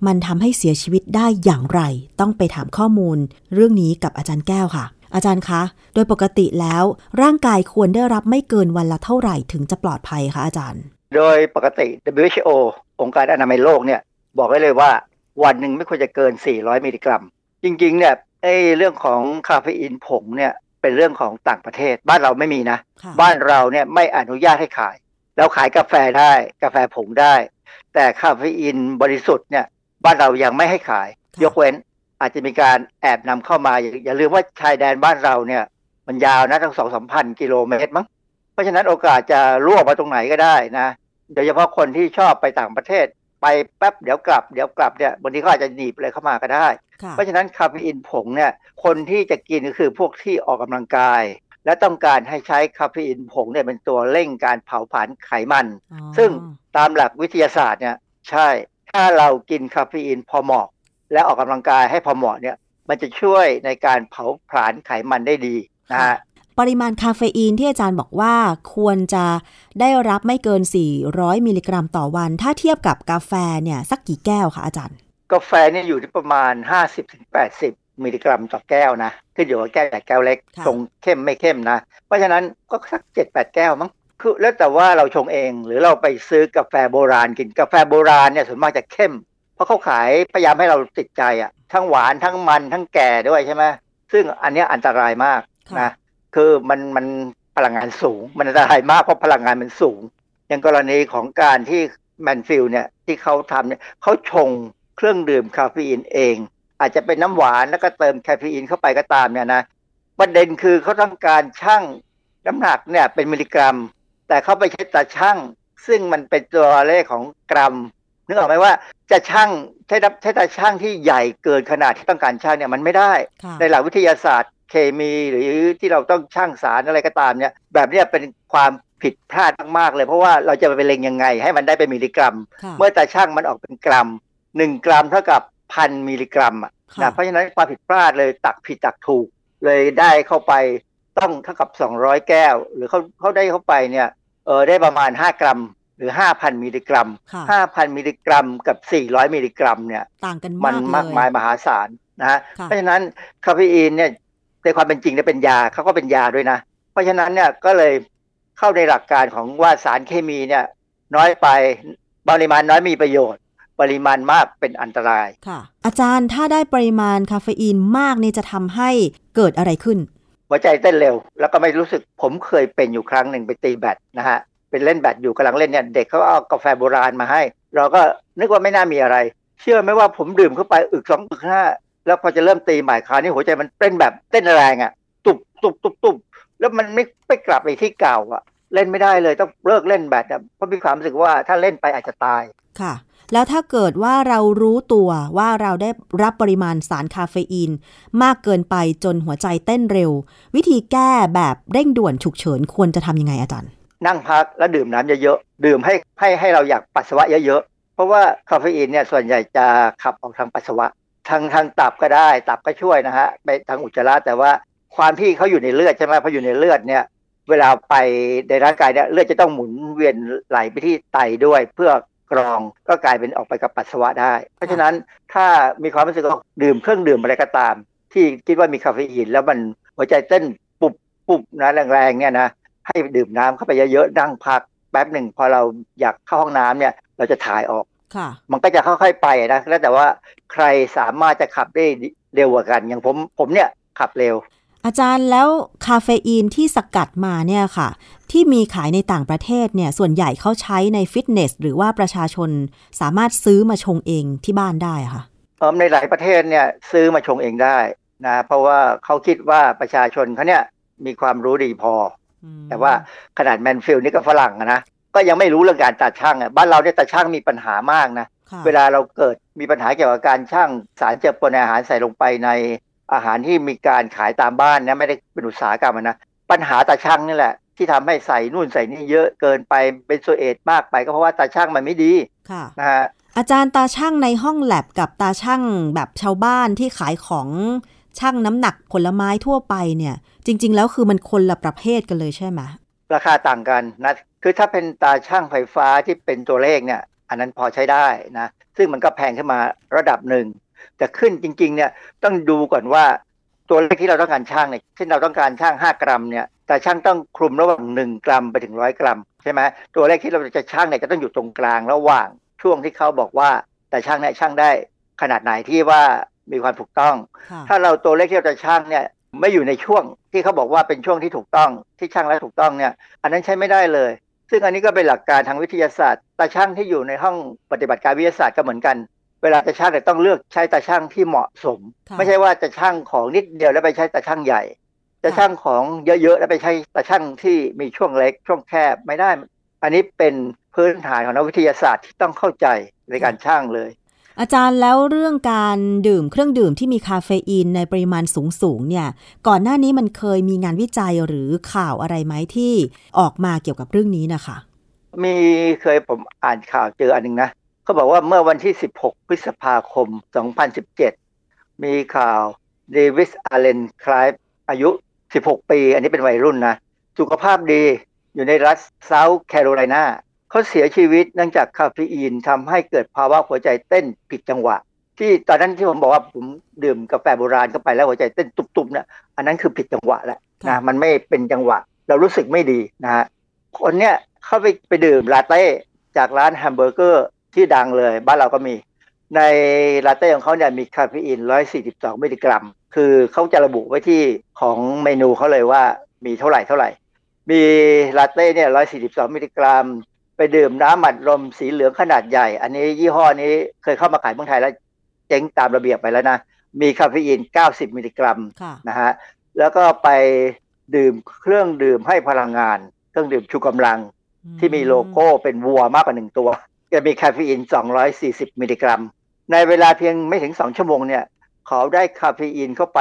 มันทำให้เสียชีวิตได้อย่างไร ต้องไปถามข้อมูล เรื่องนี้กับอาจารย์แก้วค่ะ อาจารย์คะ โดยปกติแล้วร่างกายควรได้รับไม่เกินวันละเท่าไหร่ถึงจะปลอดภัยคะอาจารย์ โดยปกติ WHO องค์การอนามัยโลกเนี่ยบอกไว้เลยว่าวันหนึ่งไม่ควรจะเกิน 400 มิลลิกรัม จริงๆเนี่ยไอ้เรื่องของคาเฟอีนผงเนี่ย เป็นเรื่องของต่างประเทศ บ้านเราไม่มีนะค่ะบ้านเราเนี่ยไม่อนุญาตให้ขายเราขายกาแฟได้กาแฟผงได้ แต่คาเฟอีนบริสุทธิ์เนี่ยบ้านเรายังไม่ให้ขายค่ะยกเว้นอาจจะมีการแอบนำเข้ามาอย่าอย่าลืมว่าชายแดนบ้านเราเนี่ย มันยาวนะทั้งสองสามพันกิโลเมตรมั้งเพราะฉะนั้นโอกาสจะล่วงมาตรงไหนก็ได้นะโดยเฉพาะคนที่ชอบไปต่างประเทศ ไปแป๊บเดี๋ยวกลับเดี๋ยวกลับเนี่ยบางทีเขาอาจจะหนีบอะไรเข้ามาก็ได้ค่ะ เพราะฉะนั้นคาเฟอีนผงเนี่ยคนที่จะกินก็คือพวกที่ออกกำลังกาย และต้องการให้ใช้คาเฟอีนผงเนี่ยเป็นตัวเร่งการเผาผลาญไขมันอ๋อซึ่งตามหลักวิทยาศาสตร์เนี่ยใช่ถ้าเรากินคาเฟอีนพอเหมาะ และออกกำลังกายให้พอเหมาะเนี่ยมันจะช่วยในการเผาผลาญไขมันได้ดีนะฮะปริมาณคาเฟอีนที่อาจารย์บอกว่าควรจะได้รับไม่เกิน 400 มิลลิกรัมต่อวัน ถ้าเทียบกับกาแฟเนี่ยสักกี่แก้วคะอาจารย์ กาแฟเนี่ยอยู่ที่ประมาณ 50-80 มิลลิกรัมต่อแก้วนะขึ้นอยู่กับแก้วใหญ่แก้วเล็กค่ะชงเข้มไม่เข้มนะ เพราะฉะนั้นก็สัก 7-8 แก้วมั้งคือแล้วแต่ว่าเราชงเองหรือเราไปซื้อกาแฟโบราณกินกาแฟโบราณเนี่ยส่วนมากจะเข้ม เพราะเขาขายพยายามให้เราติดใจอะ่ะทั้งหวานทั้งมันทั้งแก่ด้วยใช่ไหมซึ่งอันเนี้ยอันตรายมากค่ะนะคือมันมันพลังงานสูง มันอันตรายมากเพราะพลังงานมันสูง อย่างกรณีของการที่แมนส์ฟิลด์เนี่ยที่เขาทำเนี่ยเขาชง เครื่องดื่มคาเฟอีนเอง อาจจะเป็นน้ำหวานแล้วก็เติมคาเฟอีนเข้าไปก็ตามเนี่ยนะประเด็นคือเขาต้องการชั่งน้ำหนักเนี่ยเป็นมิลลิกรัม แต่เขาไปใช้ตาชั่ง ซึ่งมันเป็นตัวเลขของกรัมนึกออกไหมว่าจะชั่งใช้ใช้ตาชั่งที่ใหญ่เกินขนาดที่ต้องการชั่งเนี่ยมันไม่ได้ค่ะในหลักวิทยาศาสตร์เคมีหรือที่เราต้องชั่งสารอะไรก็ตามเนี่ย แบบเนี้ยเป็นความผิดพลาดมากๆเลย เพราะว่าเราจะไปเล็งยังไง ให้มันได้เป็นมิลลิกรัมค่ะเมื่อตาช่างมันออกเป็นกรัม หนึ่งกรัมเท่ากับพันมิลลิกรัมอะค่ะนะเพราะฉะนั้นความผิดพลาดเลยตักผิดตักถูก เลยได้เข้าไปต้องเท่ากับ 200 แก้ว หรือเขาเขาได้เข้าไปเนี่ยเออได้ประมาณ 5 กรัมหรือ 5,000 มิลลิกรัมค่ะ5,000 มิลลิกรัมกับ 400 มิลลิกรัมเนี่ยต่างกันมัมานกมากเลยมากมายมหาศาลนะฮะค่ะเพราะฉะนั้นคาเฟอีนเนี่ยในความเป็นจริงเนี่ยเป็นยาเขาก็เป็นยาด้วยนะ เพราะฉะนั้นเนี่ยก็เลยเข้าในหลักการของว่าสารเคมีเนี่ยน้อยไปปริมาณน้อยมีประโยชน์ ปริมาณมากเป็นอันตรายค่ะ อาจารย์ถ้าได้ปริมาณคาเฟอีนมากเนี่ยจะทำให้เกิดอะไรขึ้น หัวใจเต้นเร็ว แล้วก็ไม่รู้สึกผมเคยเป็นอยู่ครั้งหนึ่งไปตีแบดนะฮะเป็นเล่นแบดอยู่กำลังเล่นเนี่ยเด็กเขาเอากาแฟโบราณมาให้ เราก็นึกว่าไม่น่ามีอะไร เชื่อไหมว่าผมดื่มเข้าไปอึกสองอึกห้าแล้วพอจะเริ่มตีใหม่คราวนี้หัวใจมันเต้นแบบเต้นแรงอะ่ะ ตุบตุบตุบตุบแล้วมันไม่ไม่กลับไปที่เก่าอะ่ะ เล่นไม่ได้เลยต้องเลิกเล่นแบดอะเพราะมีความรู้สึกว่าถ้าเล่นไปอาจจะตายค่ะ แล้วถ้าเกิดว่าเรารู้ตัวว่าเราได้รับปริมาณสารคาเฟอีน มากเกินไปจนหัวใจเต้นเร็ว วิธีแก้แบบเร่งด่วนฉุกเฉินควรจะทำยังไงอาจารย์ นั่งพักแล้วดื่มน้ำเยอะๆ ดื่มให้ให้ให้เราอยากปัสสาวะเยอะๆ เพราะว่าคาเฟอีนเนี่ยส่วนใหญ่จะขับออกทางปัสสาวะ ทางทางตับก็ได้ ตับก็ช่วยนะฮะไปทางอุจจาระแต่ว่าความที่เขาอยู่ในเลือดใช่ไหมพออยู่ในเลือดเนี่ยเวลาไปในร่างกายเนี่ยเลือดจะต้องหมุนเวียนไหลไปที่ไตด้วย เพื่อ กรองก็กลายเป็นออกไปกับปัสสาวะได้ เพราะฉะนั้นถ้ามีความรู้สึกว่าดื่มเครื่องดื่มอะไรก็ตาม ที่คิดว่ามีคาเฟอีนแล้วมันหัวใจเต้นปุบปุบนะแรงๆเนี่ยนะให้ดื่มน้ำเข้าไปเยอะๆนั่งพักแป๊บหนึ่งพอเราอยากเข้าห้องน้ำเนี่ยเราจะถ่ายออกค่ะมันก็จะค่อยๆไปนะแล้วแต่ว่าใครสามารถจะขับได้เร็วกว่ากัน อย่างผมผมเนี่ยขับเร็ว อาจารย์แล้วคาเฟอีนที่สกัดมาเนี่ยค่ะ ที่มีขายในต่างประเทศเนี่ยส่วนใหญ่เขาใช้ในฟิตเนส หรือว่าประชาชนสามารถซื้อมาชงเองที่บ้านได้อะค่ะเออในหลายประเทศเนี่ยซื้อมาชงเองได้นะเพราะว่าเขาคิดว่าประชาชนเขาเนี่ยมีความรู้ดีพอ แต่ว่าขนาดแมนส์ฟิลด์นี่ก็ฝรั่งอะนะก็ยังไม่รู้เรื่องการตาชั่งอะบ้านเราเนี่ยตาชั่งมีปัญหามากนะค่ะเวลาเราเกิดมีปัญหาเกี่ยวกับการชั่งสารเจือปนในอาหารใส่ลงไปใน อาหารที่มีการขายตามบ้านนะไม่ได้เป็นอุตสาหกรรมอะนะปัญหาตาช่างนี่แหละ ที่ทำให้ใส่นู่นใส่นี่เยอะเกินไปเป็นโซเอตมากไปก็เพราะว่าตาช่างมันไม่ดีค่ะนะฮะอาจารย์ตาช่างในห้องแลบกับตาช่างแบบชาวบ้านที่ขายของช่างน้ำหนักผลไม้ทั่วไปเนี่ย จริง ๆ แล้วคือมันคนละประเภทกันเลยใช่ไหมราคาต่างกันนะคือถ้าเป็นตาช่างไฟฟ้าที่เป็นตัวเลขเนี่ย อันนั้นพอใช้ได้นะ ซึ่งมันก็แพงขึ้นมาระดับหนึ่ง แต่ขึ้นจริง ๆ เนี่ยต้องดูก่อนว่าตัวเลขที่เราต้องการช่างเนี่ยเช่นเราต้องการช่าง 5 กรัมเนี่ย แต่ช่างต้องคลุมระหว่าง 1 กรัมไปถึงร้อยกรัมใช่ไหมตัวเลขที่เราจะช่างเนี่ยจะต้องอยู่ตรงกลางระหว่างช่วงที่เขาบอกว่า แต่ช่างเนี่ยช่างได้ขนาดไหนที่ว่ามีความถูกต้องค่ะถ้าเราตัวเลขที่เราจะช่างเนี่ยไม่อยู่ในช่วงที่เขาบอกว่าเป็นช่วงที่ถูกต้องที่ช่างแล้วถูกต้องเนี่ย อันนั้นใช้ไม่ได้เลย ซึ่งอันนี้ก็เป็นหลักการทางวิทยาศาสตร์ตาช่างที่อยู่ในห้องปฏิบัติการวิทยาศาสตร์ก็เหมือนกัน เวลาจะช่างเนี่ยต้องเลือกใช้ตาช่างที่เหมาะสมค่ะไม่ใช่ว่าจะช่างของนิดเดียวแล้วไปใช้ตาช่างใหญ่ จะช่างของเยอะๆแล้วไปใช้ตาช่างที่มีช่วงเล็กช่วงแคบไม่ได้ อันนี้เป็นพื้นฐานของนักวิทยาศาสตร์ที่ต้องเข้าใจในการช่างเลย อาจารย์แล้วเรื่องการดื่มเครื่องดื่มที่มีคาเฟอีนในปริมาณสูงๆเนี่ย ก่อนหน้านี้มันเคยมีงานวิจัยหรือข่าวอะไรไหมที่ออกมาเกี่ยวกับเรื่องนี้นะคะมีเคยผมอ่านข่าวเจออันหนึ่งนะ เขาบอกว่าเมื่อวันที่ 16 พฤษภาคม 2017 มีข่าวเดวิสอัลเลนคลายป์อายุ 16 ปี อันนี้เป็นวัยรุ่นนะ สุขภาพดีอยู่ในรัฐเซาท์แคโรไลนาเขาเสียชีวิตเนื่องจากคาเฟอีนทำให้เกิดภาวะหัวใจเต้นผิดจังหวะ ที่ตอนนั้นที่ผมบอกว่าผมดื่มกาแฟโบราณเข้าไปแล้วหัวใจเต้นตุบๆเนี่ยอันนั้นคือผิดจังหวะแล้วนะค่ะมันไม่เป็นจังหวะ เรารู้สึกไม่ดีนะฮะคนเนี้ยเข้าไปไปดื่มลาเต้จากร้านแฮมเบอร์เกอร์ ที่ดังเลยบ้านเราก็มี ในลาเต้ของเขาเนี่ยมีคาเฟอีน 142 มิลลิกรัม คือเขาจะระบุไว้ที่ของเมนูเขาเลยว่ามีเท่าไหร่เท่าไหร่ มีลาเต้เนี่ย 142 มิลลิกรัม ไปดื่มน้ำอัดลมสีเหลืองขนาดใหญ่ อันนี้ยี่ห้อนี้เคยเข้ามาขายเมืองไทยแล้วเจ๊งตามระเบียบไปแล้วนะ มีคาเฟอีน 90 มิลลิกรัมค่ะนะฮะ แล้วก็ไปดื่มเครื่องดื่มให้พลังงาน เครื่องดื่มชูกำลังที่มีโลโก้เป็นวัวมากกว่าหนึ่งตัว จะมีคาเฟอีน 240 มิลลิกรัม ในเวลาเพียงไม่ถึง 2 ชั่วโมงเนี่ยเขาได้คาเฟอีนเข้าไป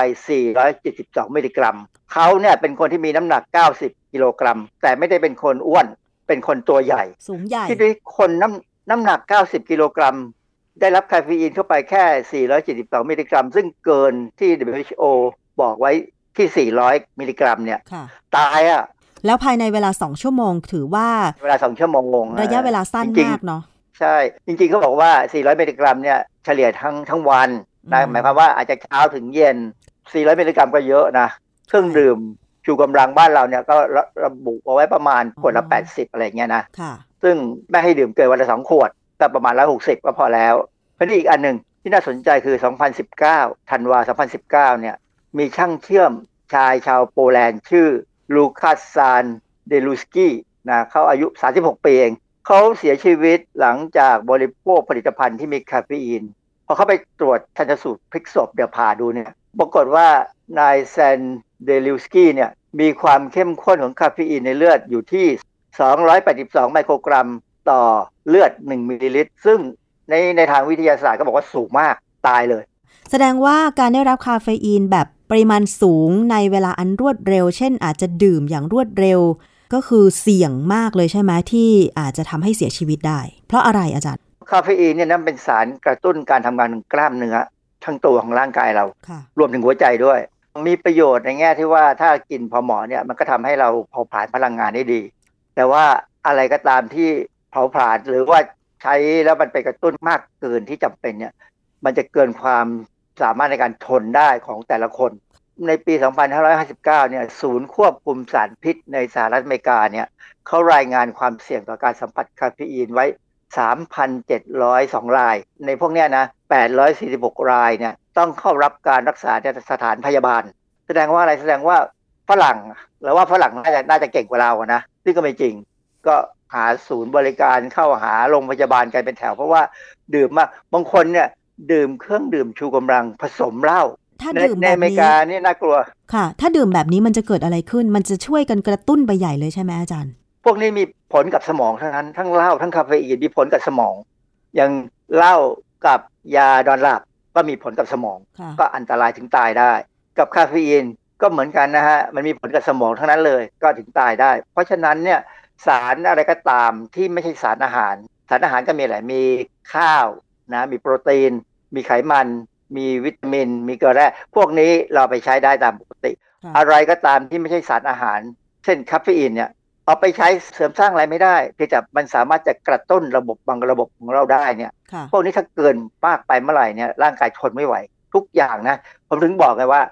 472 มิลลิกรัม เขาเนี่ยเป็นคนที่มีน้ำหนัก 90 กิโลกรัม แต่ไม่ได้เป็นคนอ้วน เป็นคนตัวใหญ่ สูงใหญ่ ที่ด้วยคนน้ำน้ำหนัก 90 กิโลกรัม ได้รับคาเฟอีนเข้าไปแค่ 472 มิลลิกรัม ซึ่งเกินที่ WHO บอกไว้ที่ 400 มิลลิกรัมเนี่ยค่ะตายอะแล้วภายในเวลาสองชั่วโมง ถือว่า เวลา2ชั่วโมง ระยะเวลาสั้นจริงๆมากเนาะ ใช่ จริงๆเขาบอกว่า 400 มิลลิกรัมเนี่ยเฉลี่ยทั้งทั้งวันนะอืมหมายความว่าอาจจะเช้าถึงเย็น 400 มิลลิกรัมก็เยอะนะเครื่องดื่มชูกำลังบ้านเราเนี่ยก็ระระบุเอาไว้ประมาณขวดละ 80 อะไรอย่างเงี้ยนะค่ะซึ่งไม่ให้ดื่มเกินวันละสองขวดก็ประมาณ160ก็พอแล้วเพราะนี่อีกอันหนึ่งที่น่าสนใจคือ 2019ธันวา 2019 เนี่ย มีช่างเชื่อมชายชาวโปแลนด์ชื่อลูคัสซานเดลูสกี้นะเขาอายุ 36 ปีเอง เขาเสียชีวิตหลังจากบริโภคผลิตภัณฑ์ที่มีคาเฟอีน พอเขาไปตรวจชันสูตรพลิกศพเดี๋ยวผ่าดูเนี่ยปรากฏว่านายแซนเดลิวสกี้เนี่ยมีความเข้มข้นของคาเฟอีนในเลือดอยู่ที่ 282 ไมโครกรัมต่อเลือด 1 มิลลิลิตร ซึ่งในในทางวิทยาศาสตร์ก็บอกว่าสูงมากตายเลย แสดงว่าการได้รับคาเฟอีนแบบปริมาณสูงในเวลาอันรวดเร็ว เช่นอาจจะดื่มอย่างรวดเร็ว ก็คือเสี่ยงมากเลยใช่ไหมที่อาจจะทำให้เสียชีวิตได้ เพราะอะไรอาจารย์ คาเฟอีนเนี่ยนั้นเป็นสารกระตุ้นการทำงานของกล้ามเนื้อทั้งตัวของร่างกายเราค่ะรวมถึงหัวใจด้วย มีประโยชน์ในแง่ที่ว่าถ้ากินพอเหมาะเนี่ยมันก็ทำให้เราเผาผลาญพลังงานได้ดี แต่ว่าอะไรก็ตามที่เผาผลาญหรือว่าใช้แล้วมันไปกระตุ้นมากเกินที่จำเป็นเนี่ยมันจะเกินความสามารถในการทนได้ของแต่ละคน ในปี 2559 เนี่ย ศูนย์ควบคุมสารพิษในสหรัฐอเมริกาเนี่ยเขารายงานความเสี่ยงต่อการสัมผัสคาเฟอีนไว้ 3,702 ราย ในพวกเนี้ยนะ 846 รายเนี่ยต้องเข้ารับการรักษาในสถานพยาบาล แสดงว่าอะไรแสดงว่าฝรั่งแล้วว่าฝรั่งน่าจะน่าจะเก่งกว่าเราอะนะซึ่งก็ไม่จริง ก็หาศูนย์บริการเข้าหาโรงพยาบาลกันเป็นแถว เพราะว่าดื่มมากบางคนเนี่ยดื่มเครื่องดื่มชูกำลังผสมเหล้า ถ้าในดื่มในแบอบเมรินี้กานี่น่ากลัว ค่ะ ถ้าดื่มแบบนี้มันจะเกิดอะไรขึ้น มันจะช่วยกันกระตุ้นไปใหญ่เลยใช่ไหมอาจารย์ พวกนี้มีผลกับสมองทั้งนั้น ทั้งเหล้าทั้งคาเฟอีนมีผลกับสมอง อย่างเหล้ากับยาดอนหลับก็มีผลกับสมองค่ะก็อันตรายถึงตายได้ กับคาเฟอีนก็เหมือนกันนะฮะ มันมีผลกับสมองทั้งนั้นเลย ก็ถึงตายได้ เพราะฉะนั้นเนี่ยสารอะไรก็ตามที่ไม่ใช่สารอาหาร สารอาหารก็มีอะไรมีข้าวนะ มีโปรตีน มีไขมัน มีวิตามิน มีเกลือแร่พวกนี้เราไปใช้ได้ตามปกติค่ะอะไรก็ตามที่ไม่ใช่สารอาหาร เช่นคาเฟอีนเนี่ยเอาไปใช้เสริมสร้างอะไรไม่ได้เพียงแต่มันสามารถจะกระตุ้นระบบบางระบบของเราได้เนี่ยค่ะพวกนี้ถ้าเกินมากไปเมื่อไหร่เนี่ยร่างกายทนไม่ไหว ทุกอย่างนะ ผมถึงบอกไงว่า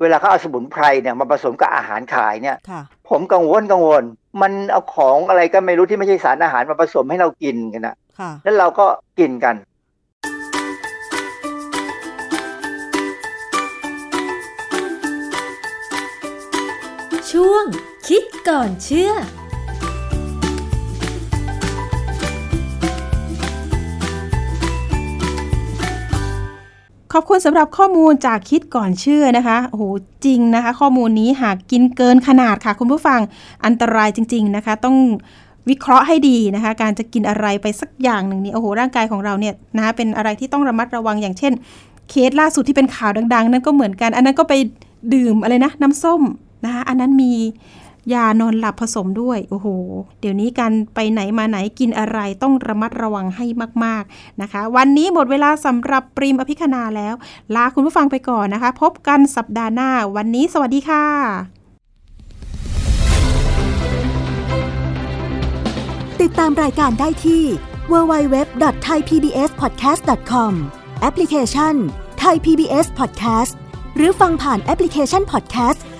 เวลาเขาเอาสมุนไพรเนี่ยมาผสมกับอาหารขายเนี่ยค่ะผมกังวลกังวล มันเอาของอะไรก็ไม่รู้ที่ไม่ใช่สารอาหารมาผสมให้เรากินกันนะค่ะแล้วเราก็กินกัน ช่วง คิดก่อนเชื่อขอบคุณสำหรับข้อมูลจากคิดก่อนเชื่อนะคะโอ้โหจริงนะคะ ข้อมูลนี้หากกินเกินขนาดค่ะ คุณผู้ฟังอันตรายจริง ๆนะคะ ต้องวิเคราะห์ให้ดีนะคะ การจะกินอะไรไปสักอย่างหนึ่งนี่โอ้โหร่างกายของเราเนี่ยนะคะเป็นอะไรที่ต้องระมัดระวังอย่างเช่น เคสล่าสุดที่เป็นข่าวดัง ๆ นั่นก็เหมือนกัน อันนั้นก็ไปดื่มอะไรนะ น้ำส้ม นะคะอันนั้นมียานอนหลับผสมด้วย โอ้โห เดี๋ยวนี้การไปไหนมาไหนกินอะไรต้องระมัดระวังให้มาก ๆนะคะ วันนี้หมดเวลาสำหรับปริมอภิคณาแล้ว ลาคุณผู้ฟังไปก่อนนะคะ พบกันสัปดาห์หน้า วันนี้สวัสดีค่ะ ติดตามรายการได้ที่ www.thaipbspodcast.com แอปพลิเคชัน Thai PBS Podcast หรือฟังผ่านแอปพลิเคชัน Podcast